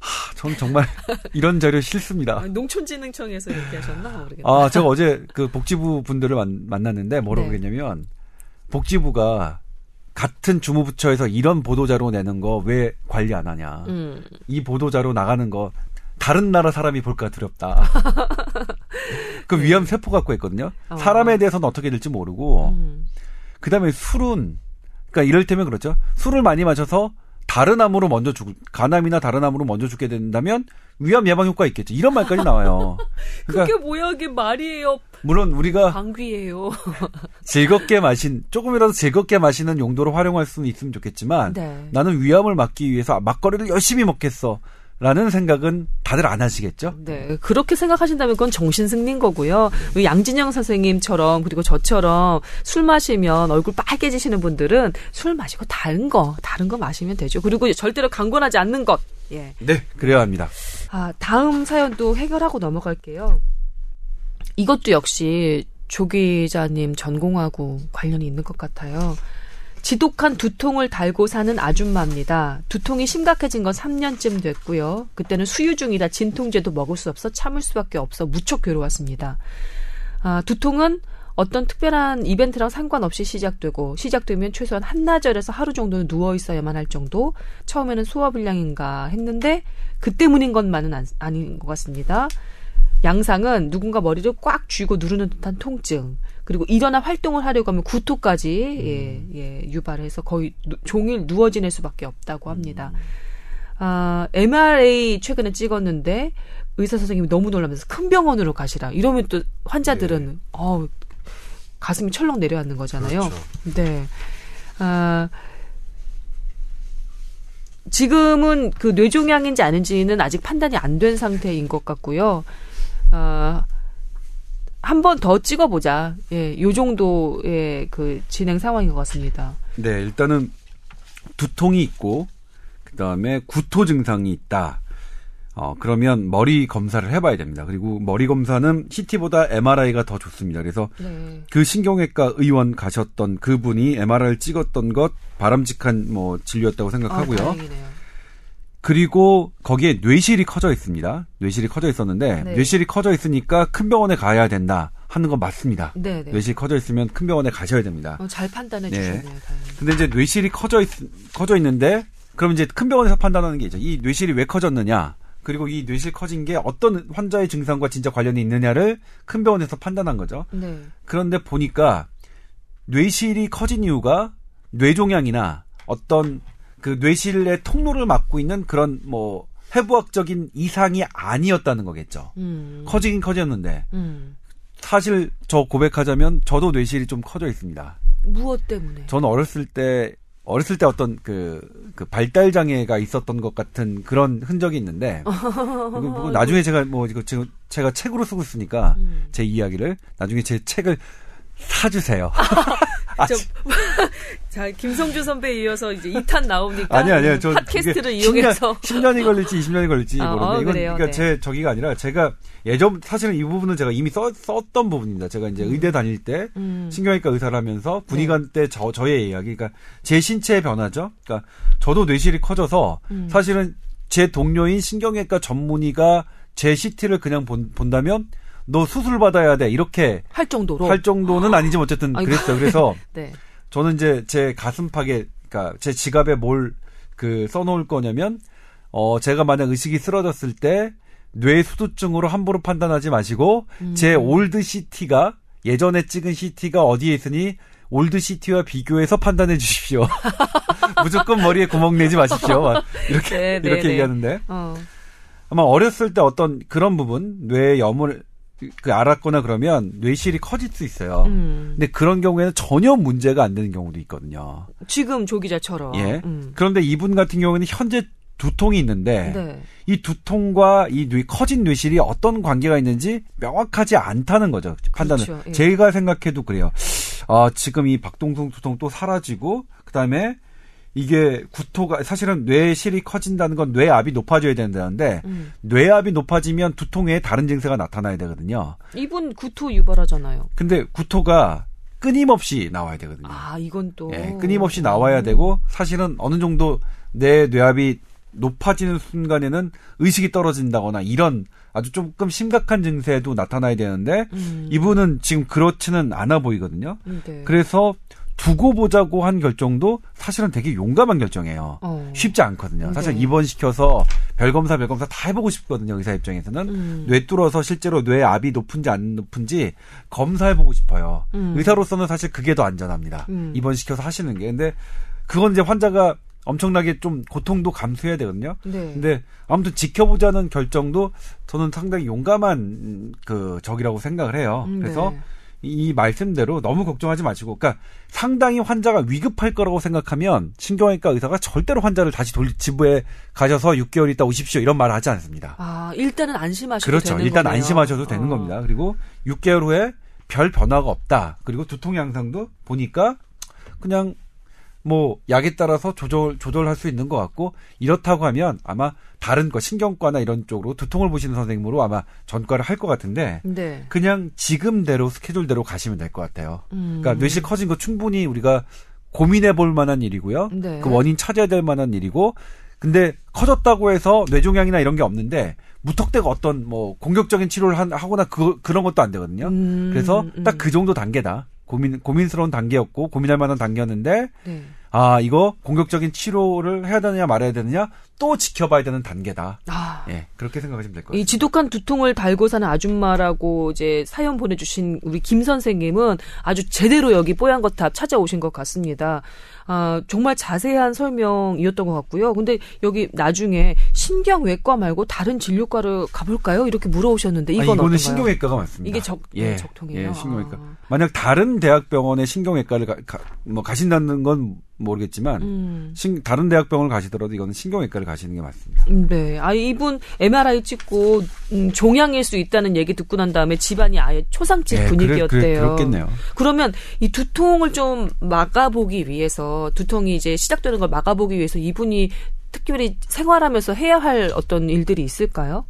하, 전 정말 이런 자료 싫습니다. 아, 농촌진흥청에서 얘기하셨나 모르겠네. 아, 제가 어제 그 복지부 분들을 만, 났는데 뭐라고 네. 했냐면 복지부가 같은 주무부처에서 이런 보도자료 내는 거 왜 관리 안 하냐. 음. 이 보도자료 나가는 거 다른 나라 사람이 볼까 두렵다. 그 네. 위험 세포 갖고 있거든요. 어. 사람에 대해서는 어떻게 될지 모르고. 음. 그 다음에 술은, 그러니까 이럴테면 그렇죠. 술을 많이 마셔서 다른 암으로 먼저 죽, 간암이나 다른 암으로 먼저 죽게 된다면 위암 예방 효과 있겠죠. 이런 말까지 나와요. 그러니까 그게 뭐야, 이게 말이에요. 물론 우리가 방귀예요. 즐겁게 마신 조금이라도 즐겁게 마시는 용도로 활용할 수는 있으면 좋겠지만 네. 나는 위암을 막기 위해서 막걸리를 열심히 먹겠어. 라는 생각은 다들 안 하시겠죠? 네. 그렇게 생각하신다면 그건 정신승리인 거고요. 양진영 선생님처럼 그리고 저처럼 술 마시면 얼굴 빨개지시는 분들은 술 마시고 다른 거, 다른 거 마시면 되죠. 그리고 절대로 강권하지 않는 것. 예. 네. 그래야 합니다. 아, 다음 사연도 해결하고 넘어갈게요. 이것도 역시 조 기자님 전공하고 관련이 있는 것 같아요. 지독한 두통을 달고 사는 아줌마입니다. 두통이 심각해진 건 3년쯤 됐고요. 그때는 수유 중이라 진통제도 먹을 수 없어 참을 수밖에 없어 무척 괴로웠습니다. 아, 두통은 어떤 특별한 이벤트랑 상관없이 시작되고 시작되면 최소한 한나절에서 하루 정도는 누워 있어야만 할 정도. 처음에는 소화불량인가 했는데 그 때문인 것만은 아닌 것 같습니다. 양상은 누군가 머리를 꽉 쥐고 누르는 듯한 통증. 그리고 일어나 활동을 하려고 하면 구토까지 음. 예, 예, 유발해서 거의 누, 종일 누워 지낼 수밖에 없다고 합니다. 음. 아, MRA 최근에 찍었는데 의사 선생님이 너무 놀라면서 큰 병원으로 가시라. 이러면 또 환자들은 네. 어 가슴이 철렁 내려앉는 거잖아요. 그렇죠. 네. 아 지금은 그 뇌종양인지 아닌지는 아직 판단이 안 된 상태인 것 같고요. 아 한 번 더 찍어보자. 예, 요 정도의 그 진행 상황인 것 같습니다. 네, 일단은 두통이 있고, 그 다음에 구토 증상이 있다. 어, 그러면 머리 검사를 해봐야 됩니다. 그리고 머리 검사는 CT보다 MRI가 더 좋습니다. 그래서 네. 그 신경외과 의원 가셨던 그분이 MRI를 찍었던 것 바람직한 뭐 진료였다고 생각하고요. 아, 그리고 거기에 뇌실이 커져 있습니다. 뇌실이 커져 있었는데 네. 뇌실이 커져 있으니까 큰 병원에 가야 된다 하는 건 맞습니다. 네, 네. 뇌실이 커져 있으면 큰 병원에 가셔야 됩니다. 어, 잘 판단해 네. 주셨네요. 다행히. 근데 이제 뇌실이 커져 있 커져 있는데 그럼 이제 큰 병원에서 판단하는 게 있죠. 이 뇌실이 왜 커졌느냐? 그리고 이 뇌실 커진 게 어떤 환자의 증상과 진짜 관련이 있느냐를 큰 병원에서 판단한 거죠. 네. 그런데 보니까 뇌실이 커진 이유가 뇌종양이나 어떤 그 뇌실의 통로를 막고 있는 그런 뭐 해부학적인 이상이 아니었다는 거겠죠. 음. 커지긴 커졌는데 음. 사실 저 고백하자면 저도 뇌실이 좀 커져 있습니다. 무엇 때문에? 저는 어렸을 때 어렸을 때 어떤 그, 그 발달 장애가 있었던 것 같은 그런 흔적이 있는데 뭐 나중에 제가 뭐 이거 지금 제가 책으로 쓰고 있으니까 음. 제 이야기를 나중에 제 책을 사주세요. 아, 저, 자, 김성주 선배에 이어서 이제 2탄 나오니까. 아니, 아니요. 저. 팟캐스트를 이용해서. 10년, 이 걸릴지 20년이 걸릴지 아, 모르는데. 어, 이건 그래요? 그러니까 네. 제 저기가 아니라 제가 예전, 사실은 이 부분은 제가 이미 써, 썼던 부분입니다. 제가 이제 음. 의대 다닐 때 음. 신경외과 의사를 하면서 군의관 네. 때 저, 저의 이야기. 그러니까 제 신체의 변화죠. 그러니까 저도 뇌실이 커져서 음. 사실은 제 동료인 신경외과 전문의가 제 CT를 그냥 본, 본다면 너 수술 받아야 돼 이렇게 할 정도로 할 정도는 아니지만 어쨌든 그랬어요. 그래서 네. 저는 이제 제 가슴팍에 그러니까 제 지갑에 뭘 그 써놓을 거냐면 어 제가 만약 의식이 쓰러졌을 때 뇌 수두증으로 함부로 판단하지 마시고 음. 제 old CT가 예전에 찍은 CT가 어디에 있으니 old CT와 비교해서 판단해 주십시오. 무조건 머리에 구멍 내지 마십시오. 이렇게 네, 네, 이렇게 네. 얘기하는데 어. 아마 어렸을 때 어떤 그런 부분 뇌 염을 그 알았거나 그러면 뇌실이 커질 수 있어요. 음. 근데 그런 경우에는 전혀 문제가 안 되는 경우도 있거든요. 지금 조 기자처럼. 예. 음. 그런데 이분 같은 경우에는 현재 두통이 있는데 네. 이 두통과 이 뇌, 커진 뇌실이 어떤 관계가 있는지 명확하지 않다는 거죠. 판단은. 그렇죠. 예. 제가 생각해도 그래요. 아, 지금 이 박동성 두통 또 사라지고 그다음에 이게 구토가 사실은 뇌실이 커진다는 건 뇌압이 높아져야 된다는데 음. 뇌압이 높아지면 두통 외에 다른 증세가 나타나야 되거든요. 이분 구토 유발하잖아요. 근데 구토가 끊임없이 나와야 되거든요. 아, 이건 또 예, 끊임없이 나와야 되고 사실은 어느 정도 내 뇌압이 높아지는 순간에는 의식이 떨어진다거나 이런 아주 조금 심각한 증세도 나타나야 되는데 음. 이분은 지금 그렇지는 않아 보이거든요. 네. 그래서 두고 보자고 한 결정도 사실은 되게 용감한 결정이에요. 어. 쉽지 않거든요. 사실 네. 입원시켜서 별검사 별검사 다 해보고 싶거든요. 의사 입장에서는 음. 뇌 뚫어서 실제로 뇌 압이 높은지 안 높은지 검사해보고 싶어요. 음. 의사로서는 사실 그게 더 안전합니다. 음. 입원시켜서 하시는 게. 근데 그건 이제 환자가 엄청나게 좀 고통도 감수해야 되거든요. 네. 근데 아무튼 지켜보자는 결정도 저는 상당히 용감한 그 적이라고 생각을 해요. 음, 그래서 네. 이 말씀대로 너무 걱정하지 마시고, 그러니까 상당히 환자가 위급할 거라고 생각하면 신경외과 의사가 절대로 환자를 다시 돌리 지부에 가셔서 6개월 있다 오십시오 이런 말을 하지 않습니다. 아 일단은 안심하셔도 그렇죠. 되는 일단 거네요. 안심하셔도 되는 어. 겁니다. 그리고 6개월 후에 별 변화가 없다. 그리고 두통 양상도 보니까 그냥 뭐 약에 따라서 조절 조절할 수 있는 것 같고 이렇다고 하면 아마 다른 거 신경과나 이런 쪽으로 두통을 보시는 선생님으로 아마 전과를 할 것 같은데 네. 그냥 지금대로 스케줄대로 가시면 될 것 같아요. 음. 그러니까 뇌실 커진 거 충분히 우리가 고민해 볼 만한 일이고요. 네. 그 원인 찾아야 될 만한 일이고 근데 커졌다고 해서 뇌종양이나 이런 게 없는데 무턱대고 어떤 뭐 공격적인 치료를 하거나 그, 그런 것도 안 되거든요. 음. 그래서 딱 그 정도 단계다. 고민 고민스러운 단계였고 고민할 만한 단계였는데 네. 아 이거 공격적인 치료를 해야 되느냐 말아야 되느냐 또 지켜봐야 되는 단계다. 아. 예 그렇게 생각하시면 될것 같아요. 이 지독한 두통을 달고 사는 아줌마라고 이제 사연 보내주신 우리 김 선생님은 아주 제대로 여기 뽀얀 거탑 찾아오신 것 같습니다. 아, 정말 자세한 설명이었던 것 같고요. 근데 여기 나중에 신경외과 말고 다른 진료과를 가볼까요? 이렇게 물어오셨는데 이건 아니, 이거는 어떤가요? 신경외과가 맞습니다. 이게 적, 예, 적통이에요. 예, 신경외과. 아. 만약 다른 대학병원의 신경외과를 가, 가, 뭐 가신다는 건 모르겠지만 음. 신, 다른 대학병원을 가시더라도 이거는 신경외과를 가시는 게 맞습니다. 음, 네. 아 이분 MRI 찍고 음, 종양일 수 있다는 얘기 듣고 난 다음에 집안이 아예 초상집 네, 분위기였대요. 그래, 그래, 그렇겠네요. 그러면 이 두통을 좀 막아보기 위해서 두통이 이제 시작되는 걸 막아보기 위해서 이분이 특별히 생활하면서 해야 할 어떤 일들이 있을까요?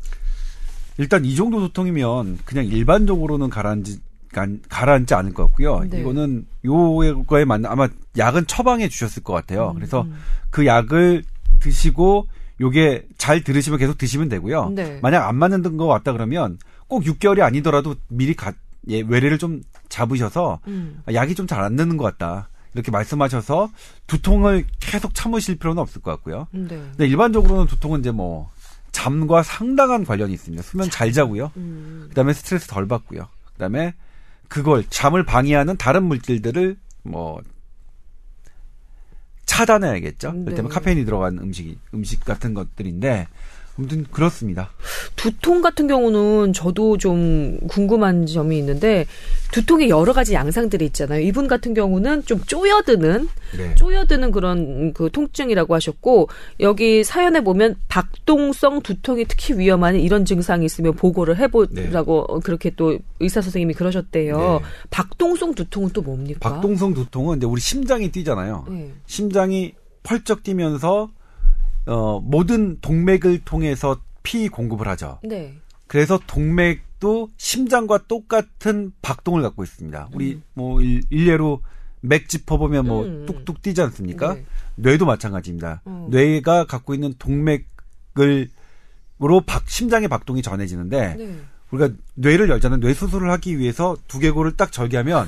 일단 이 정도 두통이면 그냥 일반적으로는 가라앉지 가라앉지 않을 것 같고요. 네. 이거는 요거에 맞는 아마 약은 처방해 주셨을 것 같아요. 음, 그래서 음. 그 약을 드시고 요게 잘 들으시면 계속 드시면 되고요. 네. 만약 안 맞는 거 왔다 그러면 꼭 6개월이 아니더라도 미리 가, 예, 외래를 좀 잡으셔서 음. 약이 좀 잘안 되는 것 같다. 이렇게 말씀하셔서 두통을 계속 참으실 필요는 없을 것 같고요. 네. 근데 일반적으로는 두통은 이제 뭐 잠과 상당한 관련이 있습니다. 수면 잘 자고요. 음. 그다음에 스트레스 덜 받고요. 그다음에 그걸 잠을 방해하는 다른 물질들을 뭐 차단해야겠죠. 네. 그때문 카페인이 들어간 음식이 음식 같은 것들인데 아무튼 그렇습니다. 두통 같은 경우는 저도 좀 궁금한 점이 있는데 두통의 여러 가지 양상들이 있잖아요. 이분 같은 경우는 좀 쪼여드는 네. 쪼여드는 그런 그 통증이라고 하셨고 여기 사연에 보면 박동성 두통이 특히 위험한 이런 증상이 있으면 보고를 해보라고 네. 그렇게 또 의사 선생님이 그러셨대요. 네. 박동성 두통은 또 뭡니까? 박동성 두통은 이제 우리 심장이 뛰잖아요. 네. 심장이 펄쩍 뛰면서 어, 모든 동맥을 통해서 피 공급을 하죠. 네. 그래서 동맥도 심장과 똑같은 박동을 갖고 있습니다. 우리 음. 뭐 일, 일례로 맥 짚어보면 뭐 음. 뚝뚝 뛰지 않습니까? 네. 뇌도 마찬가지입니다. 음. 뇌가 갖고 있는 동맥을 으로 박, 심장의 박동이 전해지는데 네. 우리가 뇌를 열자는 뇌 수술을 하기 위해서 두개골을 딱 절개하면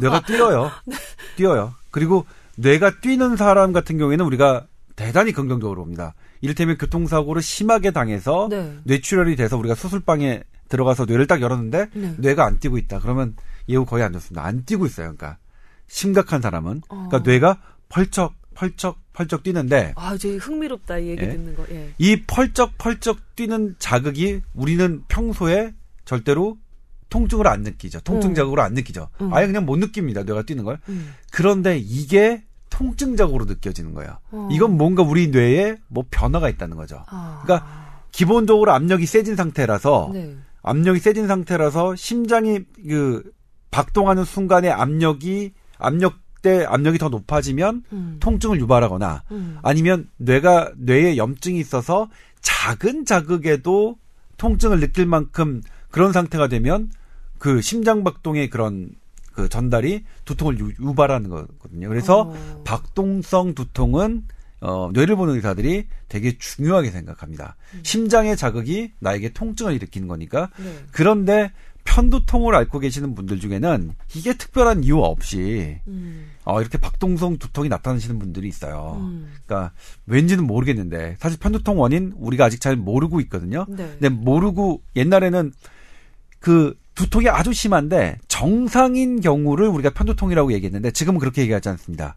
뇌가 뛰어요. 네. 뛰어요. 그리고 뇌가 뛰는 사람 같은 경우에는 우리가 대단히 긍정적으로 봅니다. 이를테면 교통사고를 심하게 당해서 네. 뇌출혈이 돼서 우리가 수술방에 들어가서 뇌를 딱 열었는데 네. 뇌가 안 뛰고 있다. 그러면 예후 거의 안 좋습니다. 안 뛰고 있어요. 그러니까 심각한 사람은 어. 그러니까 뇌가 펄쩍 펄쩍 펄쩍 뛰는데 아, 저 흥미롭다 이 얘기 예? 듣는 거. 예. 이 펄쩍 펄쩍 뛰는 자극이 우리는 평소에 절대로 통증을 안 느끼죠. 통증 음. 자극으로 안 느끼죠. 음. 아예 그냥 못 느낍니다. 뇌가 뛰는 걸. 음. 그런데 이게 통증 자극으로 느껴지는 거예요. 어. 이건 뭔가 우리 뇌에 뭐 변화가 있다는 거죠. 아. 그러니까 기본적으로 압력이 세진 상태라서 네. 압력이 세진 상태라서 심장이 그 박동하는 순간에 압력이 압력대 압력이 더 높아지면 음. 통증을 유발하거나 음. 아니면 뇌가 뇌에 염증이 있어서 작은 자극에도 통증을 느낄 만큼 그런 상태가 되면 그 심장 박동의 그런 그 전달이 두통을 유, 유발하는 거거든요. 그래서 어. 박동성 두통은 어, 뇌를 보는 의사들이 되게 중요하게 생각합니다. 심장의 자극이 나에게 통증을 일으키는 거니까. 네. 그런데 편두통을 앓고 계시는 분들 중에는 이게 특별한 이유 없이 음. 어, 이렇게 박동성 두통이 나타나시는 분들이 있어요. 음. 그러니까 왠지는 모르겠는데 사실 편두통 원인 우리가 아직 잘 모르고 있거든요. 네. 근데 모르고 옛날에는 그 두통이 아주 심한데 정상인 경우를 우리가 편두통이라고 얘기했는데 지금은 그렇게 얘기하지 않습니다.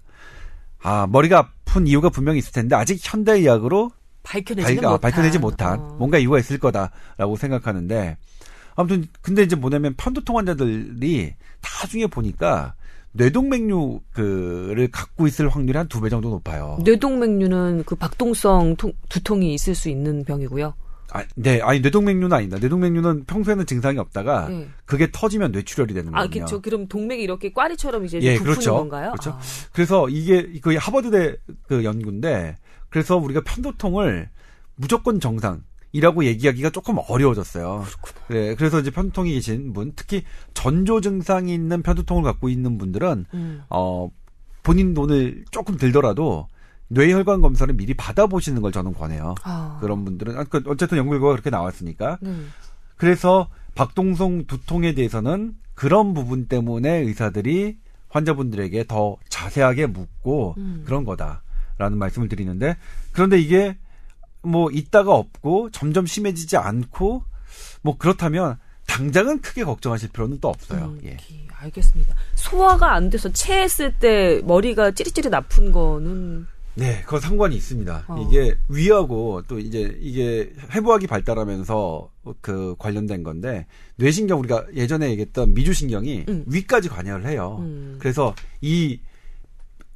아 머리가 아픈 이유가 분명히 있을 텐데 아직 현대 의학으로 밝혀내지는 발, 아, 못한. 밝혀내지 못한 어. 뭔가 이유가 있을 거다라고 생각하는데 아무튼 근데 이제 뭐냐면 편두통 환자들이 나중에 보니까 뇌동맥류 그를 갖고 있을 확률이 한 두 배 정도 높아요. 뇌동맥류는 그 박동성 통- 두통이 있을 수 있는 병이고요. 아, 네, 아니 뇌동맥류는 아니다. 뇌동맥류는 평소에는 증상이 없다가 네. 그게 터지면 뇌출혈이 되는 아, 거거든요. 그렇죠. 그럼 동맥이 이렇게 꽈리처럼 이제 예, 부푸는 그렇죠. 건가요? 그렇죠. 아. 그래서 이게 거의 하버드대 그 연구인데 그래서 우리가 편두통을 무조건 정상 이라고 얘기하기가 조금 어려워졌어요. 네, 그래서 이제 편두통이 계신 분, 특히 전조 증상이 있는 편두통을 갖고 있는 분들은 음. 어 본인 돈을 조금 들더라도 뇌혈관 검사를 미리 받아보시는 걸 저는 권해요. 아. 그런 분들은 아, 그 어쨌든 연구 결과가 그렇게 나왔으니까 네. 그래서 박동성 두통에 대해서는 그런 부분 때문에 의사들이 환자분들에게 더 자세하게 묻고 음. 그런 거다라는 말씀을 드리는데 그런데 이게 뭐 있다가 없고 점점 심해지지 않고 뭐 그렇다면 당장은 크게 걱정하실 필요는 또 없어요. 음, 예. 기- 알겠습니다. 소화가 안 돼서 체했을 때 머리가 찌릿찌릿 아픈 거는 네, 그건 상관이 있습니다. 어. 이게 위하고 또 이제 이게 해부학이 발달하면서 그 관련된 건데 뇌신경 우리가 예전에 얘기했던 미주신경이 음. 위까지 관여를 해요. 음. 그래서 이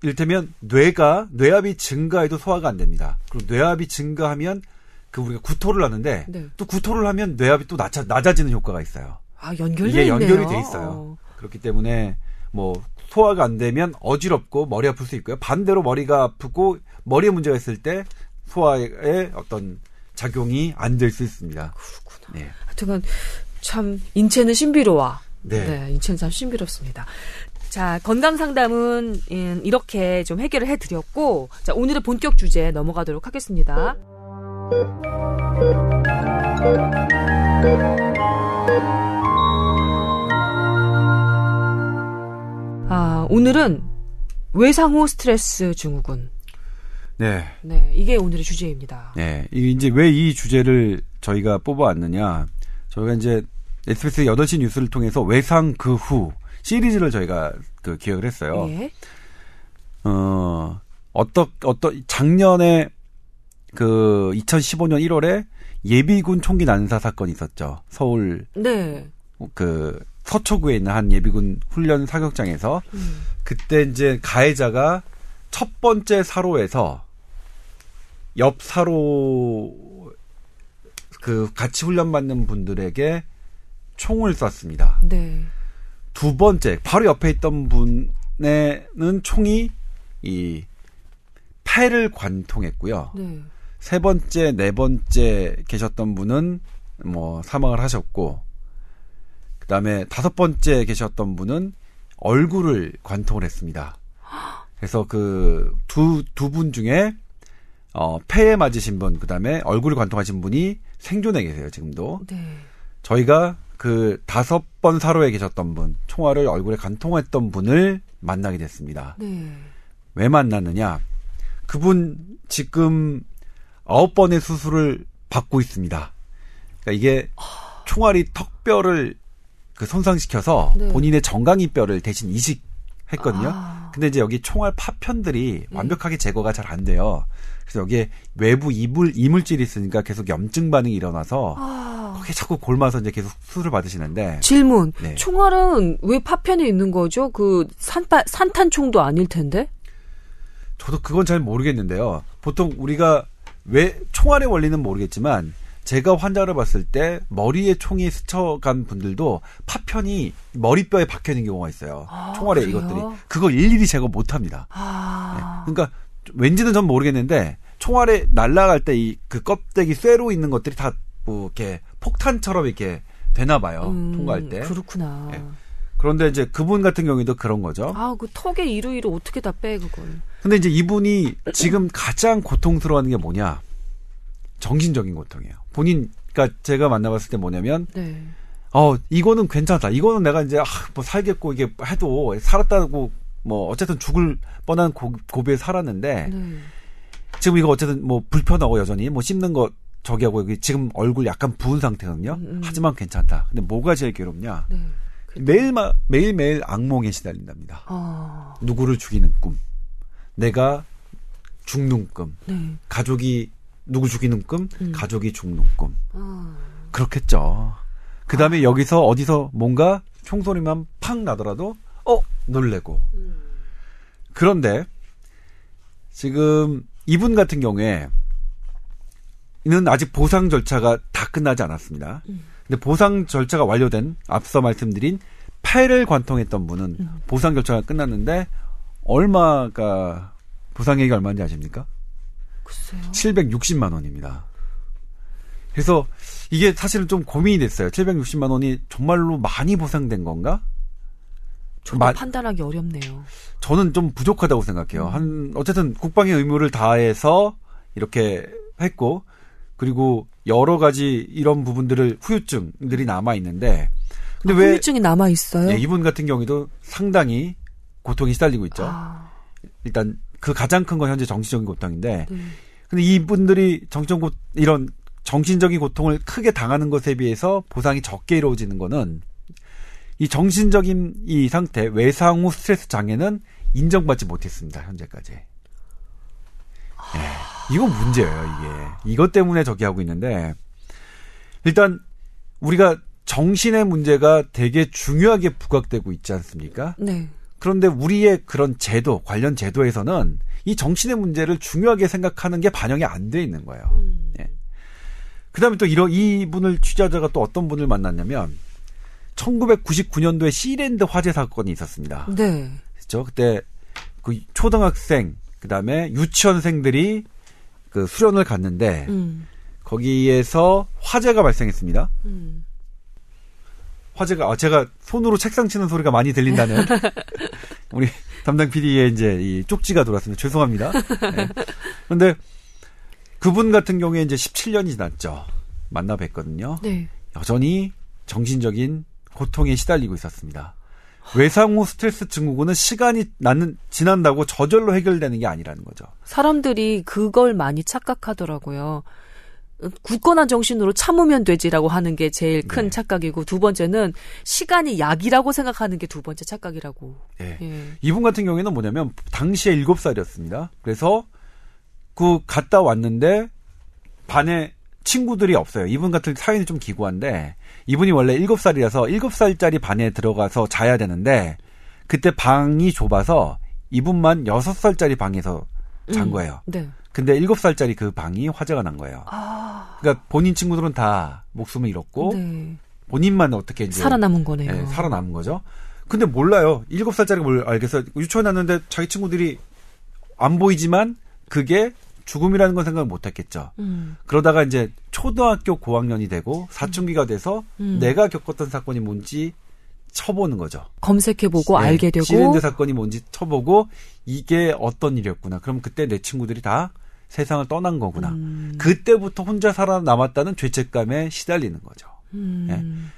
이를테면 뇌가 뇌압이 증가해도 소화가 안 됩니다. 그리고 뇌압이 증가하면 그 우리가 구토를 하는데 네. 또 구토를 하면 뇌압이 또 낮아, 낮아지는 효과가 있어요. 아 연결돼 이게 있네요. 연결이 돼 있어요. 그렇기 때문에 뭐 소화가 안 되면 어지럽고 머리 아플 수 있고요. 반대로 머리가 아프고 머리에 문제가 있을 때 소화에 어떤 작용이 안 될 수 있습니다. 그렇구나. 네. 하여튼간 참 인체는 신비로워. 네. 인체는 참 신비롭습니다. 자, 건강 상담은 음, 이렇게 좀 해결을 해 드렸고, 자, 오늘의 본격 주제 넘어가도록 하겠습니다. 아, 오늘은 외상후 스트레스 증후군. 네. 네, 이게 오늘의 주제입니다. 네. 이- 이제 왜 이 주제를 저희가 뽑아왔느냐. 저희가 이제 SBS 8시 뉴스를 통해서 외상 그 후 시리즈를 저희가 그 기획을 했어요. 예. 어, 어떠, 어떠, 작년에 그 2015년 1월에 예비군 총기 난사 사건이 있었죠. 서울 네. 그 서초구에 있는 한 예비군 훈련 사격장에서 음. 그때 이제 가해자가 첫 번째 사로에서 옆 사로 그 같이 훈련 받는 분들에게 총을 쐈습니다. 네. 두 번째 바로 옆에 있던 분에는 총이 이 팔을 관통했고요. 네. 세 번째, 네 번째 계셨던 분은 뭐 사망을 하셨고, 그 다음에 다섯 번째 계셨던 분은 얼굴을 관통을 했습니다. 그래서 그 두, 두 분 중에, 어, 폐에 맞으신 분, 그 다음에 얼굴을 관통하신 분이 생존해 계세요, 지금도. 네. 저희가 그 다섯 번 사로에 계셨던 분, 총알을 얼굴에 관통했던 분을 만나게 됐습니다. 네. 왜 만났느냐? 그분 지금 아홉 번의 수술을 받고 있습니다. 그러니까 이게 총알이 턱뼈를 그 손상시켜서 네. 본인의 정강이 뼈를 대신 이식했거든요. 아. 근데 이제 여기 총알 파편들이 네. 완벽하게 제거가 잘 안 돼요. 그래서 여기에 외부 이물 이물질이 있으니까 계속 염증 반응이 일어나서 아. 거기에 자꾸 골마서 이제 계속 수술을 받으시는데 질문. 네. 총알은 왜 파편에 있는 거죠? 그 산타, 산탄총도 아닐 텐데? 저도 그건 잘 모르겠는데요. 보통 우리가 왜 총알의 원리는 모르겠지만 제가 환자를 봤을 때 머리에 총이 스쳐간 분들도 파편이 머리뼈에 박혀 있는 경우가 있어요. 아, 총알에 그래요? 이것들이 그걸 일일이 제거 못 합니다. 아. 그러니까 왠지는 전 모르겠는데 총알에 날아갈 때 이 그 껍데기 쇠로 있는 것들이 다 뭐 이렇게 폭탄처럼 이렇게 되나 봐요. 음, 통과할 때. 그렇구나. 예. 그런데 이제 그분 같은 경우에도 그런 거죠. 아, 그 턱에 이루이루 어떻게 다 빼, 그걸. 근데 이제 이분이 지금 가장 고통스러워하는 게 뭐냐? 정신적인 고통이에요. 본인, 그러니까 제가 만나봤을 때 뭐냐면, 네. 어, 이거는 괜찮다. 이거는 내가 이제, 아, 뭐 살겠고, 이게 해도 살았다고, 뭐, 어쨌든 죽을 뻔한 고, 고비에 살았는데, 네. 지금 이거 어쨌든 뭐 불편하고 여전히 뭐 씹는 거 저기 하고 여기 지금 얼굴 약간 부은 상태거든요. 음, 음. 하지만 괜찮다. 근데 뭐가 제일 괴롭냐? 네. 그- 매일 매일 매일 악몽에 시달린답니다. 아, 누구를 죽이는 꿈. 내가 죽는 꿈. 네. 가족이 누구 죽이는 꿈, 음. 가족이 죽는 꿈. 아, 그렇겠죠. 그 다음에 여기서 어디서 뭔가 총소리만 팍 나더라도, 어, 놀래고. 음. 그런데, 지금 이분 같은 경우에, 이는 아직 보상 절차가 다 끝나지 않았습니다. 음. 근데 보상 절차가 완료된 앞서 말씀드린 팔을 관통했던 분은 음. 보상 절차가 끝났는데, 얼마가, 보상액이 얼마인지 아십니까? 글쎄요. 760만 원입니다. 그래서 이게 사실은 좀 고민이 됐어요. 760만 원이 정말로 많이 보상된 건가? 저도 마- 판단하기 어렵네요. 저는 좀 부족하다고 생각해요. 한 어쨌든 국방의 의무를 다해서 이렇게 했고 그리고 여러 가지 이런 부분들을 후유증들이 남아 있는데 근데 아, 왜 후유증이 남아 있어요? 예, 이분 같은 경우도 상당히 고통이 시달리고 있죠. 아, 일단 그 가장 큰 건 현재 정신적인 고통인데 네. 근데 이분들이 정신적 고 이런 정신적인 고통을 크게 당하는 것에 비해서 보상이 적게 이루어지는 거는 이 정신적인 이 상태 외상 후 스트레스 장애는 인정받지 못했습니다 현재까지. 예, 이건 문제예요 이게 이것 때문에 저기 하고 있는데 일단 우리가 정신의 문제가 되게 중요하게 부각되고 있지 않습니까? 네. 그런데 우리의 그런 제도, 관련 제도에서는 이 정신의 문제를 중요하게 생각하는 게 반영이 안 돼 있는 거예요. 음. 예. 그 다음에 또 이런, 이분을 취재하다가 또 어떤 분을 만났냐면, 1999년도에 시랜드 화재 사건이 있었습니다. 네. 그죠? 그때 그 초등학생, 그 다음에 유치원생들이 그 수련을 갔는데, 음. 거기에서 화재가 발생했습니다. 음. 화제가 아, 제가 손으로 책상 치는 소리가 많이 들린다는 우리 담당 PD의 이제 이 쪽지가 돌았습니다. 죄송합니다. 네. 근데 그분 같은 경우에 이제 17년이 지났죠. 만나 뵀거든요. 네. 여전히 정신적인 고통에 시달리고 있었습니다. 외상 후 스트레스 증후군은 시간이 나는 지난다고 저절로 해결되는 게 아니라는 거죠. 사람들이 그걸 많이 착각하더라고요. 굳건한 정신으로 참으면 되지라고 하는 게 제일 큰 네. 착각이고 두 번째는 시간이 약이라고 생각하는 게 두 번째 착각이라고. 예. 예. 이분 같은 경우에는 뭐냐면 당시에 7살이었습니다. 그래서 그 갔다 왔는데 반에 친구들이 없어요. 이분 같은 사연이 좀 기구한데 이분이 원래 7살이라서 7살짜리 반에 들어가서 자야 되는데 그때 방이 좁아서 이분만 6살짜리 방에서 잔 음. 거예요. 네. 근데 7살짜리 그 방이 화재가 난 거예요. 아. 그러니까 본인 친구들은 다 목숨을 잃었고 네. 본인만 어떻게 이제 살아남은 거네요. 예, 살아남은 거죠. 근데 몰라요. 일곱 살짜리가 뭘 알겠어. 유치원 왔는데 자기 친구들이 안 보이지만 그게 죽음이라는 건 생각을 못 했겠죠. 음. 그러다가 이제 초등학교 고학년이 되고 사춘기가 돼서 음. 내가 겪었던 사건이 뭔지 쳐보는 거죠. 검색해보고 예, 알게 되고. 시랜드 사건이 뭔지 쳐보고 이게 어떤 일이었구나. 그럼 그때 내 친구들이 다 세상을 떠난 거구나. 음. 그때부터 혼자 살아남았다는 죄책감에 시달리는 거죠. 음. 예.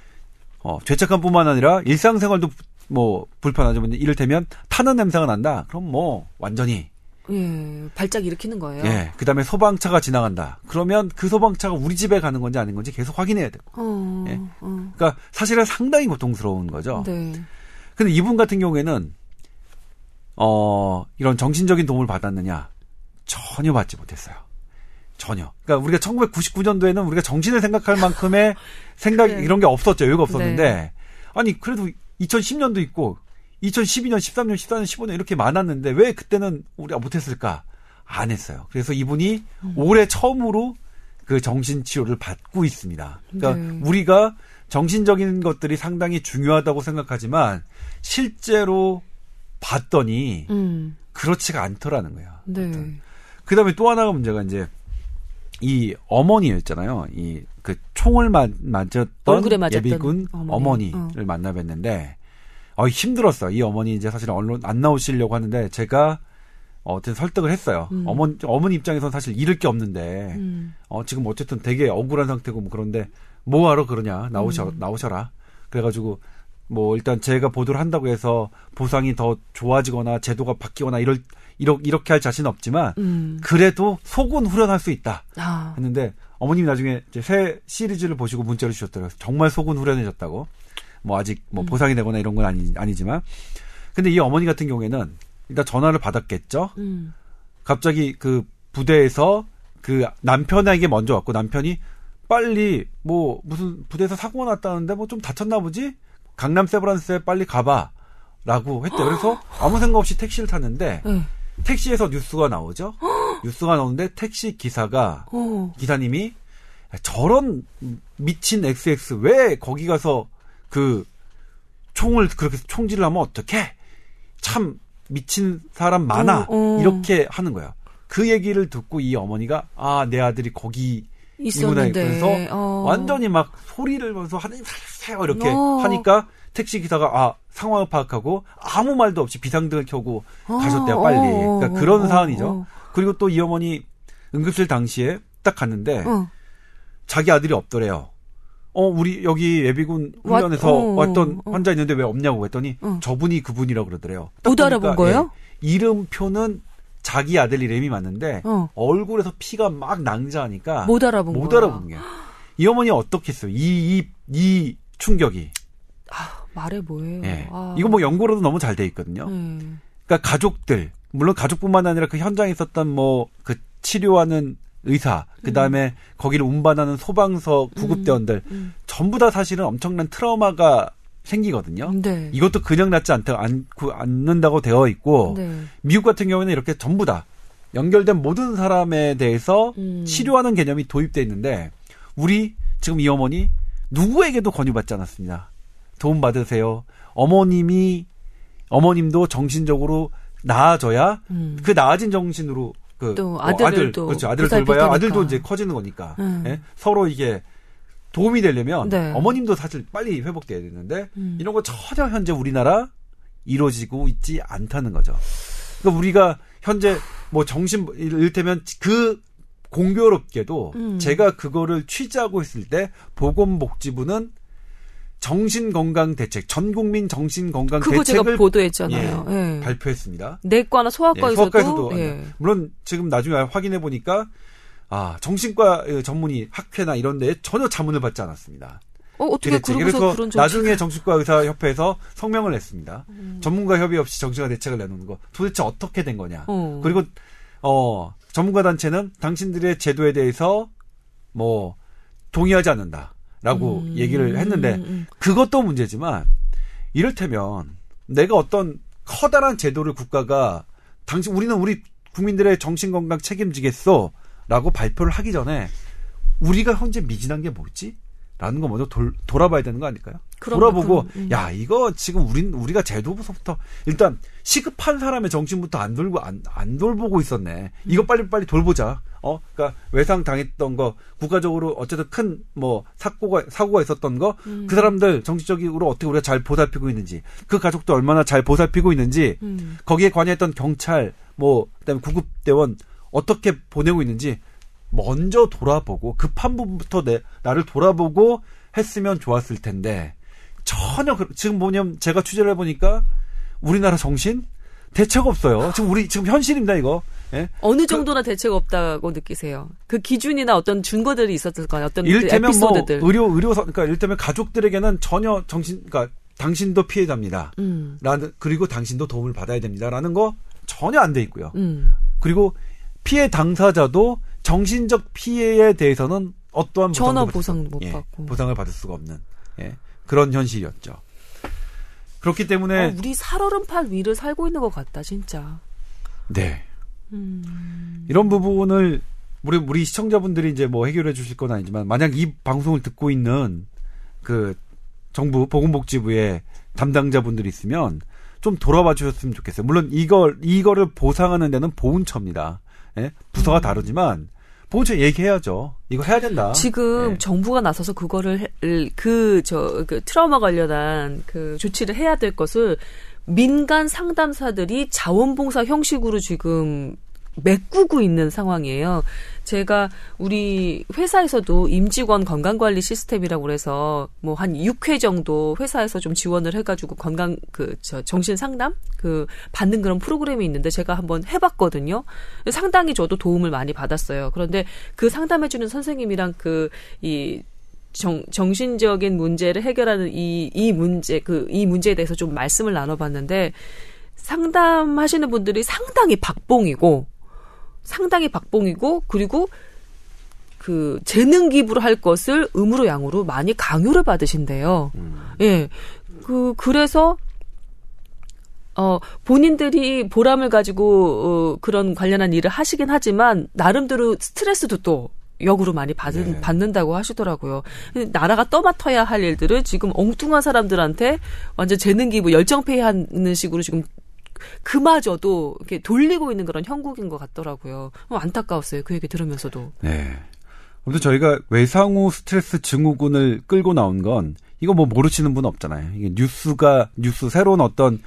어, 죄책감뿐만 아니라 일상생활도 뭐 불편하죠. 이를테면 타는 냄새가 난다. 그럼 뭐 완전히 예, 발작 일으키는 거예요. 예. 그다음에 소방차가 지나간다. 그러면 그 소방차가 우리 집에 가는 건지 아닌 건지 계속 확인해야 되고. 어, 예. 어. 그러니까 사실은 상당히 고통스러운 거죠. 네. 근데 이분 같은 경우에는 어 이런 정신적인 도움을 받았느냐 전혀 받지 못했어요. 전혀. 그러니까 우리가 1999년도에는 우리가 정신을 생각할 만큼의 생각 그래. 이런 게 없었죠. 여유가 없었는데 네. 아니 그래도 2010년도 있고 2012년, 13년, 14년, 15년 이렇게 많았는데 왜 그때는 우리가 못했을까? 안 했어요. 그래서 이분이 음. 올해 처음으로 그 정신 치료를 받고 있습니다. 그러니까 네. 우리가 정신적인 것들이 상당히 중요하다고 생각하지만 실제로 봤더니 음. 그렇지가 않더라는 거예요. 네. 그 다음에 또 하나가 문제가 이제 이 어머니였잖아요. 이 그 총을 맞, 맞았던 예비군 어머니. 어머니를 만나 뵀는데 어, 힘들었어요. 이 어머니 이제 사실 언론 안 나오시려고 하는데 제가 어, 어쨌든 설득을 했어요. 음. 어머니 어머니 입장에서는 사실 잃을 게 없는데 음. 어, 지금 어쨌든 되게 억울한 상태고 뭐 그런데 뭐하러 그러냐 나오셔 음. 나오셔라. 그래가지고 뭐 일단 제가 보도를 한다고 해서 보상이 더 좋아지거나 제도가 바뀌거나 이럴 이러, 이렇게 할 자신 은 없지만 음. 그래도 속은 후련할 수 있다 아. 했는데 어머님이 나중에 이제 새 시리즈를 보시고 문자를 주셨더라고요. 정말 속은 후련해졌다고. 뭐 아직 뭐 음. 보상이 되거나 이런 건 아니, 아니지만 근데 이 어머니 같은 경우에는 일단 전화를 받았겠죠. 음. 갑자기 그 부대에서 그 남편에게 먼저 왔고 남편이 빨리 뭐 무슨 부대에서 사고가 났다는데 뭐 좀 다쳤나 보지? 강남 세브란스에 빨리 가봐 라고 했대. 요 그래서 아무 생각 없이 택시를 탔는데 네. 택시에서 뉴스가 나오죠. 뉴스가 나오는데 택시 기사가 어. 기사님이 저런 미친 XX 왜 거기 가서 그 총을 그렇게 총질을 하면 어떡해? 참 미친 사람 많아. 어, 어. 이렇게 하는 거야. 그 얘기를 듣고 이 어머니가 아 내 아들이 거기 있었는데. 그래서 어. 완전히 막 소리를 면서 하나님 살려주세요 이렇게 어. 하니까 택시 기사가 아 상황을 파악하고 아무 말도 없이 비상등을 켜고 어, 가셨대요 빨리. 어, 그러니까 어, 그런 어, 사안이죠. 어. 그리고 또 이 어머니 응급실 당시에 딱 갔는데 어. 자기 아들이 없더래요. 어, 우리 여기 예비군 왔- 훈련에서 어, 왔던 어. 환자 있는데 왜 없냐고 했더니 어. 저분이 그분이라고 그러더래요. 딱못 알아본 거예요? 예, 이름표는 자기 아들 이름이 맞는데 어. 얼굴에서 피가 막 낭자하니까 못 알아본 못 거야. 알아보는 거야. 이 어머니 어떻겠어요? 이, 이, 이 충격이. 아, 말해 뭐예요. 예. 아. 이거 뭐 연구로도 너무 잘 돼 있거든요. 네. 그러니까 가족들, 물론 가족뿐만 아니라 그 현장에 있었던 뭐 그 치료하는 의사, 그 다음에 거기를 운반하는 소방서 구급대원들 음. 전부 다 사실은 엄청난 트라우마가 생기거든요. 네. 이것도 그냥 낫지 않다, 않고, 않는다고 되어 있고, 네. 미국 같은 경우에는 이렇게 전부 다 연결된 모든 사람에 대해서 음. 치료하는 개념이 도입돼 있는데, 우리 지금 이 어머니 누구에게도 권유받지 않았습니다. 도움 받으세요. 어머님이, 어머님도 정신적으로 나아져야 음. 그 나아진 정신으로 그또뭐 아들을 아들 또 그렇죠 아들을 보살필 돌봐야 테니까. 아들도 이제 커지는 거니까 음. 예? 서로 이게 도움이 되려면 네. 어머님도 사실 빨리 회복돼야 되는데 음. 이런 거 전혀 현재 우리나라 이루어지고 있지 않다는 거죠. 그러니까 우리가 현재 뭐 정신 이를테면 그 공교롭게도 음. 제가 그거를 취재하고 있을 때 보건복지부는 정신건강 대책 전국민 정신건강 그거 제가 대책을 보도했잖아요. 예. 발표했습니다. 내과나 예, 소아과에서도, 소아과에서도 예. 물론 지금 나중에 확인해 보니까 아 정신과 어, 전문의 학회나 이런 데에 전혀 자문을 받지 않았습니다. 어, 어떻게 그래서 나중에 정신과 의사 협회에서 성명을 냈습니다. 음. 전문가 협의 없이 정신과 대책을 내놓는 거 도대체 어떻게 된 거냐. 어. 그리고 어 전문가 단체는 당신들의 제도에 대해서 뭐 동의하지 않는다 라고 음, 얘기를 했는데 음, 음. 그것도 문제지만 이를테면 내가 어떤 커다란 제도를 국가가 당신 우리는 우리 국민들의 정신 건강 책임지겠어라고 발표를 하기 전에 우리가 현재 미진한 게 뭐지? 라는 거 먼저 돌, 돌아봐야 되는 거 아닐까요? 그럼요, 돌아보고 그럼, 음. 야 이거 지금 우린 우리가 제도부서부터 일단 시급한 사람의 정신부터 안 돌고 안, 안 돌보고 있었네. 이거 빨리 빨리 돌보자. 어, 그러니까 외상 당했던 거 국가적으로 어쨌든 큰 뭐 사고가 사고가 있었던 거그 사람들 정치적으로 어떻게 우리가 잘 보살피고 있는지 그 가족도 얼마나 잘 보살피고 있는지 음. 거기에 관여했던 경찰 뭐 그다음에 구급대원 어떻게 보내고 있는지 먼저 돌아보고 급한 부분부터 내 나를 돌아보고 했으면 좋았을 텐데 전혀 그- 지금 뭐냐면 제가 취재를 해보니까 우리나라 정신 대책 없어요. 지금 우리 지금 현실입니다 이거 예? 어느 그 정도나 그, 대책 없다고 느끼세요? 그 기준이나 어떤 준거들이 있었을 거아요 어떤 그 일테면 뭐 의료 의료 그러니까 일테면 가족들에게는 전혀 정신 그러니까 당신도 피해자입니다. 음. 라는 그리고 당신도 도움을 받아야 됩니다라는 거 전혀 안 돼 있고요. 음. 그리고 피해 당사자도 정신적 피해에 대해서는 어떠한 전혀 보상 못 예, 받고 보상을 받을 수가 없는 예, 그런 현실이었죠. 그렇기 때문에 어, 우리 살얼음팔 위를 살고 있는 것 같다 진짜. 네. 음... 이런 부분을 우리 우리 시청자분들이 이제 뭐 해결해 주실 건 아니지만 만약 이 방송을 듣고 있는 그 정부 보건복지부의 담당자분들이 있으면 좀 돌아봐 주셨으면 좋겠어요. 물론 이걸 이거를 보상하는 데는 보훈처입니다. 예? 부서가 음. 다르지만 보훈처 얘기해야죠. 이거 해야 된다. 지금 예. 정부가 나서서 그거를 그 저그 그 트라우마 관련한 그 조치를 해야 될 것을 민간 상담사들이 자원봉사 형식으로 지금 메꾸고 있는 상황이에요. 제가 우리 회사에서도 임직원 건강관리 시스템이라고 그래서 뭐 한 6회 정도 회사에서 좀 지원을 해가지고 건강 그 저 정신 상담 그 받는 그런 프로그램이 있는데 제가 한번 해봤거든요. 상당히 저도 도움을 많이 받았어요. 그런데 그 상담해주는 선생님이랑 그 이 정, 정신적인 문제를 해결하는 이, 이 문제, 그, 이 문제에 대해서 좀 말씀을 나눠봤는데, 상담하시는 분들이 상당히 박봉이고, 상당히 박봉이고 그리고 그 재능 기부를 할 것을 음으로 양으로 많이 강요를 받으신대요. 음. 예. 그 그래서 어 본인들이 보람을 가지고 어, 그런 관련한 일을 하시긴 하지만 나름대로 스트레스도 또 역으로 많이 받은, 네. 받는다고 하시더라고요. 나라가 떠맡아야 할 일들을 지금 엉뚱한 사람들한테 완전 재능 기 부 열정페이하는 식으로 지금 그마저도 이렇게 돌리고 있는 그런 형국인 것 같더라고요. 어, 안타까웠어요. 그 얘기 들으면서도. 네. 아무튼 저희가 외상후 스트레스 증후군을 끌고 나온 건 이거 뭐 모르시는 분 없잖아요. 이게 뉴스가 뉴스 새로운 어떤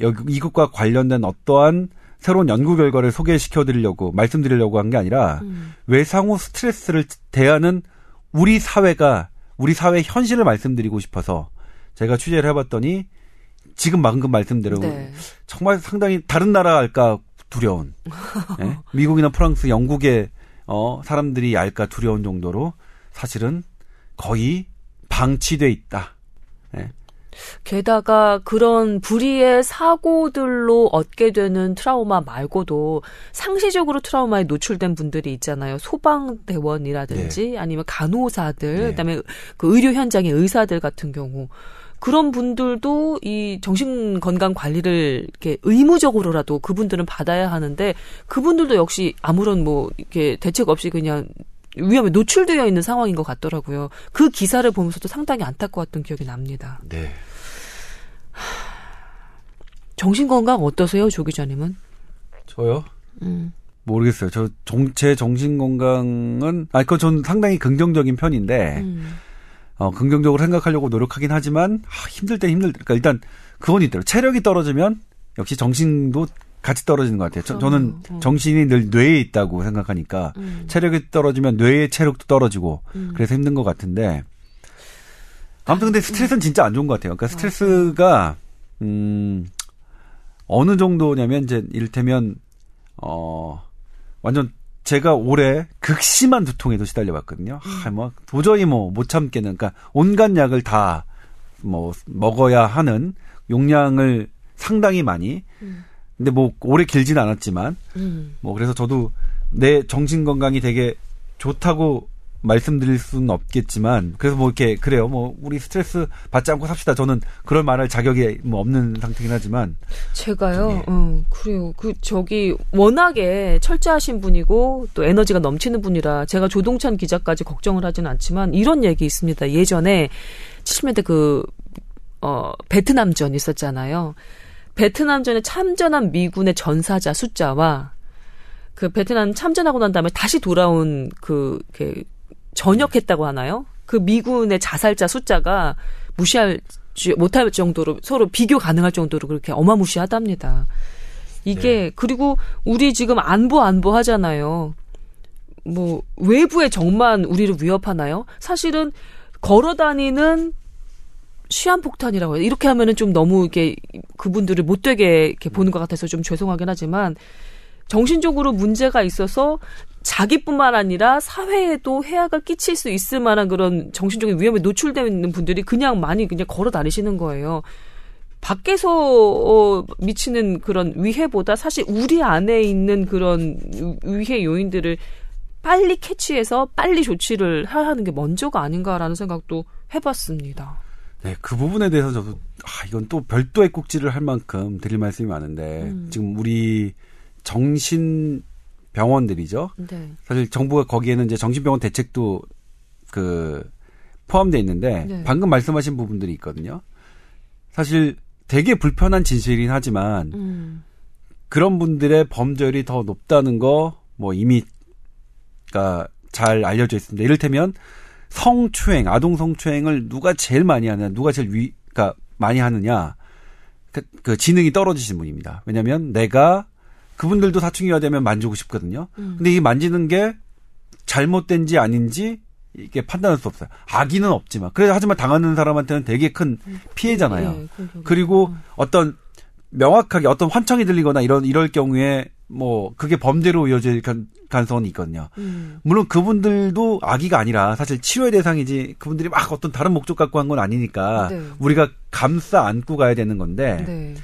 여기 이것과 관련된 어떠한 새로운 연구 결과를 소개시켜 드리려고 말씀드리려고 한 게 아니라 음. 외상후 스트레스를 대하는 우리 사회가 우리 사회 현실을 말씀드리고 싶어서 제가 취재를 해봤더니 지금 방금 말씀대로 네. 정말 상당히 다른 나라 할까 두려운 네? 미국이나 프랑스, 영국의 어 사람들이 알까 두려운 정도로 사실은 거의 방치돼 있다. 네. 게다가 그런 불의의 사고들로 얻게 되는 트라우마 말고도 상시적으로 트라우마에 노출된 분들이 있잖아요. 소방대원이라든지 네. 아니면 간호사들, 네. 그다음에 그 의료 현장의 의사들 같은 경우 그런 분들도 이 정신 건강 관리를 이렇게 의무적으로라도 그분들은 받아야 하는데 그분들도 역시 아무런 뭐 이렇게 대책 없이 그냥 위험에 노출되어 있는 상황인 것 같더라고요. 그 기사를 보면서도 상당히 안타까웠던 기억이 납니다. 네. 정신 건강 어떠세요, 조 기자님은? 저요? 음. 모르겠어요. 저 정체 정신 건강은 아니 그전 상당히 긍정적인 편인데 음. 어, 긍정적으로 생각하려고 노력하긴 하지만 아, 힘들 때 힘들 그러니까 일단 그건 있더라고요. 체력이 떨어지면 역시 정신도 같이 떨어지는 것 같아요. 저, 저는 음. 정신이 늘 뇌에 있다고 생각하니까 음. 체력이 떨어지면 뇌의 체력도 떨어지고 음. 그래서 힘든 것 같은데 아무튼 근데 스트레스는 진짜 안 좋은 것 같아요. 그러니까 스트레스가 음 어느 정도냐면 이제 이를테면 어 완전 제가 올해 극심한 두통에도 시달려 봤거든요. 음. 아, 뭐 도저히 뭐 못 참겠는, 그러니까 온갖 약을 다 뭐 먹어야 하는 용량을 상당히 많이. 음. 근데 뭐 오래 길지는 않았지만, 음. 뭐 그래서 저도 내 정신 건강이 되게 좋다고 말씀드릴 수는 없겠지만 그래서 뭐 이렇게 그래요. 뭐 우리 스트레스 받지 않고 삽시다. 저는 그럴 말할 자격이 뭐 없는 상태긴 하지만 제가요. 예. 음, 그래요. 그 저기 워낙에 철저하신 분이고 또 에너지가 넘치는 분이라 제가 조동찬 기자까지 걱정을 하지는 않지만 이런 얘기 있습니다. 예전에 70년대 그 어, 베트남전 있었잖아요. 베트남전에 참전한 미군의 전사자 숫자와 그 베트남 참전하고 난 다음에 다시 돌아온 그, 그 전역했다고 하나요? 그 미군의 자살자 숫자가 무시할 못할 정도로 서로 비교 가능할 정도로 그렇게 어마무시하답니다. 이게 네. 그리고 우리 지금 안보 안보 하잖아요. 뭐 외부의 적만 우리를 위협하나요? 사실은 걸어 다니는 시한폭탄이라고 해요. 이렇게 하면은 좀 너무 이게 그분들을 못되게 이렇게 보는 것 같아서 좀 죄송하긴 하지만 정신적으로 문제가 있어서 자기뿐만 아니라 사회에도 해악을 끼칠 수 있을 만한 그런 정신적인 위험에 노출되어 있는 분들이 그냥 많이 그냥 걸어 다니시는 거예요. 밖에서 어, 미치는 그런 위해보다 사실 우리 안에 있는 그런 위해 요인들을 빨리 캐치해서 빨리 조치를 해야 하는 게 먼저가 아닌가라는 생각도 해봤습니다. 네, 그 부분에 대해서 저도 아, 이건 또 별도의 꼭지를 할 만큼 드릴 말씀이 많은데 음. 지금 우리 정신 병원들이죠. 네. 사실 정부가 거기에는 이제 정신병원 대책도 그 포함되어 있는데 네. 방금 말씀하신 부분들이 있거든요. 사실 되게 불편한 진실이긴 하지만 음. 그런 분들의 범죄율이 더 높다는 거 뭐 이미 잘 알려져 있습니다. 이를테면 성추행, 아동 성추행을 누가 제일 많이 하느냐, 누가 제일 위, 그니까 많이 하느냐, 그, 그 지능이 떨어지신 분입니다. 왜냐면 내가 그분들도 사춘기가 되면 만지고 싶거든요. 음. 근데 이 만지는 게 잘못된지 아닌지 이게 판단할 수 없어요. 악의는 없지만. 그래 하지만 당하는 사람한테는 되게 큰 피해잖아요. 네, 그리고 어떤 명확하게 어떤 환청이 들리거나 이런 이럴 경우에 뭐 그게 범죄로 이어질 가능성은 있거든요. 음. 물론 그분들도 악의가 아니라 사실 치료의 대상이지 그분들이 막 어떤 다른 목적 갖고 한 건 아니니까 네. 우리가 감싸 안고 가야 되는 건데. 네.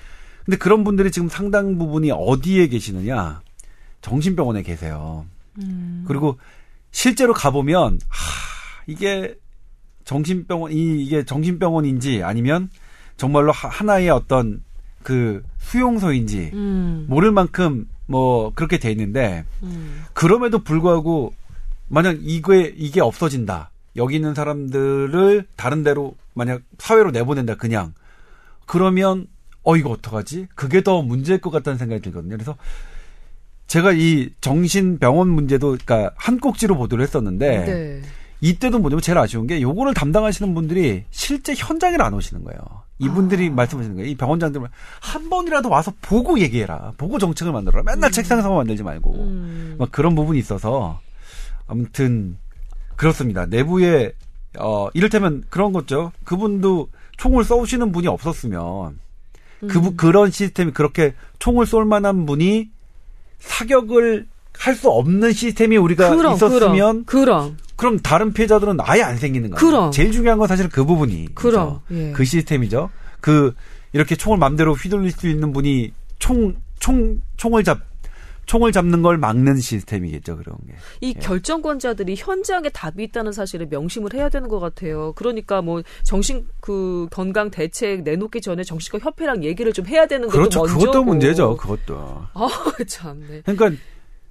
근데 그런 분들이 지금 상당 부분이 어디에 계시느냐? 정신병원에 계세요. 음. 그리고 실제로 가보면 하, 이게 정신병원 이 이게 정신병원인지 아니면 정말로 하나의 어떤 그 수용소인지 음. 모를 만큼 뭐 그렇게 돼 있는데 음. 그럼에도 불구하고 만약 이게 이게 없어진다 여기 있는 사람들을 다른 데로 만약 사회로 내보낸다 그냥 그러면 어 이거 어떡하지 그게 더 문제일 것 같다는 생각이 들거든요 그래서 제가 이 정신병원 문제도 그러니까 한 꼭지로 보도를 했었는데 네. 이때도 뭐냐면 제일 아쉬운 게 요거를 담당하시는 분들이 실제 현장에 안 오시는 거예요. 이분들이 아. 말씀하시는 거예요. 이 병원장들은 한 번이라도 와서 보고 얘기해라. 보고 정책을 만들어라. 맨날 음. 책상에서만 만들지 말고. 음. 막 그런 부분이 있어서 아무튼 그렇습니다. 내부에 어 이를테면 그런 거죠. 그분도 총을 쏘시는 분이 없었으면 그 음. 그런 시스템이 그렇게 총을 쏠 만한 분이 사격을 할 수 없는 시스템이 우리가 그럼, 있었으면 그럼, 그럼. 그럼 다른 피해자들은 아예 안 생기는 거예요. 그럼. 제일 중요한 건 사실 그 부분이 그럼. 예. 그 시스템이죠. 그 이렇게 총을 맘대로 휘둘릴 수 있는 분이 총 총 총을 잡 총을 잡는 걸 막는 시스템이겠죠 그런 게. 이 예. 결정권자들이 현장에 답이 있다는 사실을 명심을 해야 되는 것 같아요. 그러니까 뭐 정신 그 건강 대책 내놓기 전에 정신과 협회랑 얘기를 좀 해야 되는 것도 그렇죠. 먼저고. 그것도 문제죠. 그것도. 아 참네. 그러니까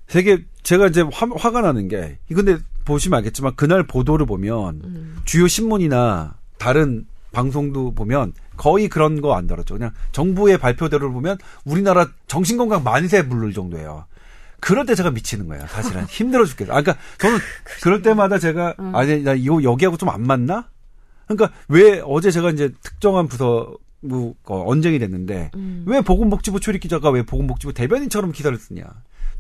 되게 제가 이제 화, 화가 나는 게 근데 보시면 알겠지만 그날 보도를 보면 음. 주요 신문이나 다른 방송도 보면 거의 그런 거 안 다뤘죠. 그냥 정부의 발표대로 보면 우리나라 정신건강 만세 부를 정도예요. 그럴 때 제가 미치는 거예요. 사실은 힘들어 죽겠어. 아, 그러니까 저는 그럴 때마다 제가 음. 아니 나 이거 여기하고 좀 안 맞나? 그러니까 왜 어제 제가 이제 특정한 부서 뭐 언쟁이 됐는데 음. 왜 보건복지부 출입 기자가 왜 보건복지부 대변인처럼 기사를 쓰냐?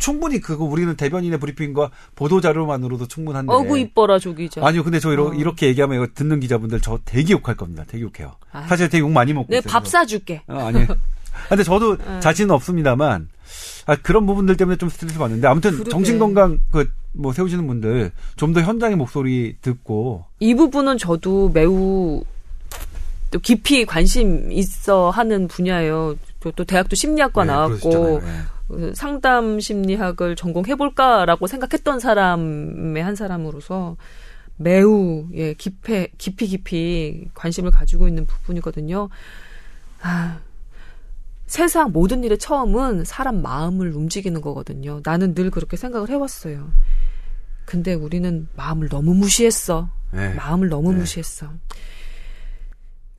충분히 그거 우리는 대변인의 브리핑과 보도 자료만으로도 충분한데. 어구 이뻐라 조 기자. 아니요, 근데 저 이러, 어. 이렇게 얘기하면 이거 듣는 기자분들 저 되게 욕할 겁니다. 되게 욕해요. 아. 사실 되게 욕 많이 먹고. 내밥 사줄게. 어, 아니. 근데 저도 어. 자신은 없습니다만 아, 그런 부분들 때문에 좀 스트레스 받는데 아무튼 정신건강 그 뭐 세우시는 분들 좀 더 현장의 목소리 듣고 이 부분은 저도 매우 또 깊이 관심 있어 하는 분야예요. 또 대학도 심리학과 네, 나왔고 네. 그 상담 심리학을 전공해볼까라고 생각했던 사람의 한 사람으로서 매우 예 깊이 깊이 깊이 관심을 가지고 있는 부분이거든요. 아, 세상 모든 일의 처음은 사람 마음을 움직이는 거거든요. 나는 늘 그렇게 생각을 해왔어요. 근데 우리는 마음을 너무 무시했어. 네. 마음을 너무 네. 무시했어.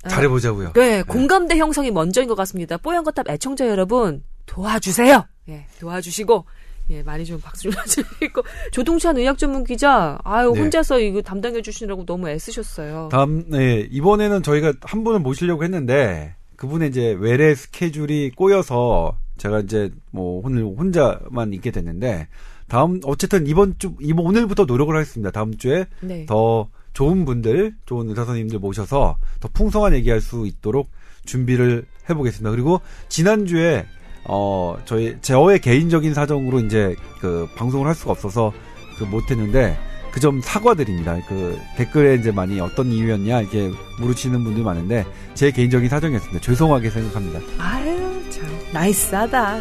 잘해보자고요. 네, 네, 공감대 형성이 먼저인 것 같습니다. 뽀얀 거탑 애청자 여러분 도와주세요. 예, 도와주시고 예, 많이 좀 박수 좀 주시고 조동찬 의학 전문 기자 아유 네. 혼자서 이거 담당해 주시느라고 너무 애쓰셨어요. 다음 네, 이번에는 저희가 한 분을 모시려고 했는데 그분의 이제 외래 스케줄이 꼬여서 제가 이제 뭐 오늘 혼자만 있게 됐는데 다음 어쨌든 이번 주 이번 오늘부터 노력을 하겠습니다. 다음 주에 네. 더 좋은 분들, 좋은 의사 선생님들 모셔서 더 풍성한 얘기할 수 있도록 준비를 해보겠습니다. 그리고 지난주에 어 저희 저의 개인적인 사정으로 이제 그 방송을 할 수가 없어서 그 못했는데 그 점 사과드립니다. 그 댓글에 이제 많이 어떤 이유였냐 이렇게 물으시는 분들 많은데 제 개인적인 사정이었습니다. 죄송하게 생각합니다. 아유 참 나이스하다.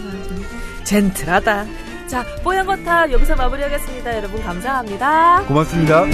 젠틀하다. 자 뽀얀 거탑 여기서 마무리하겠습니다. 여러분 감사합니다. 고맙습니다.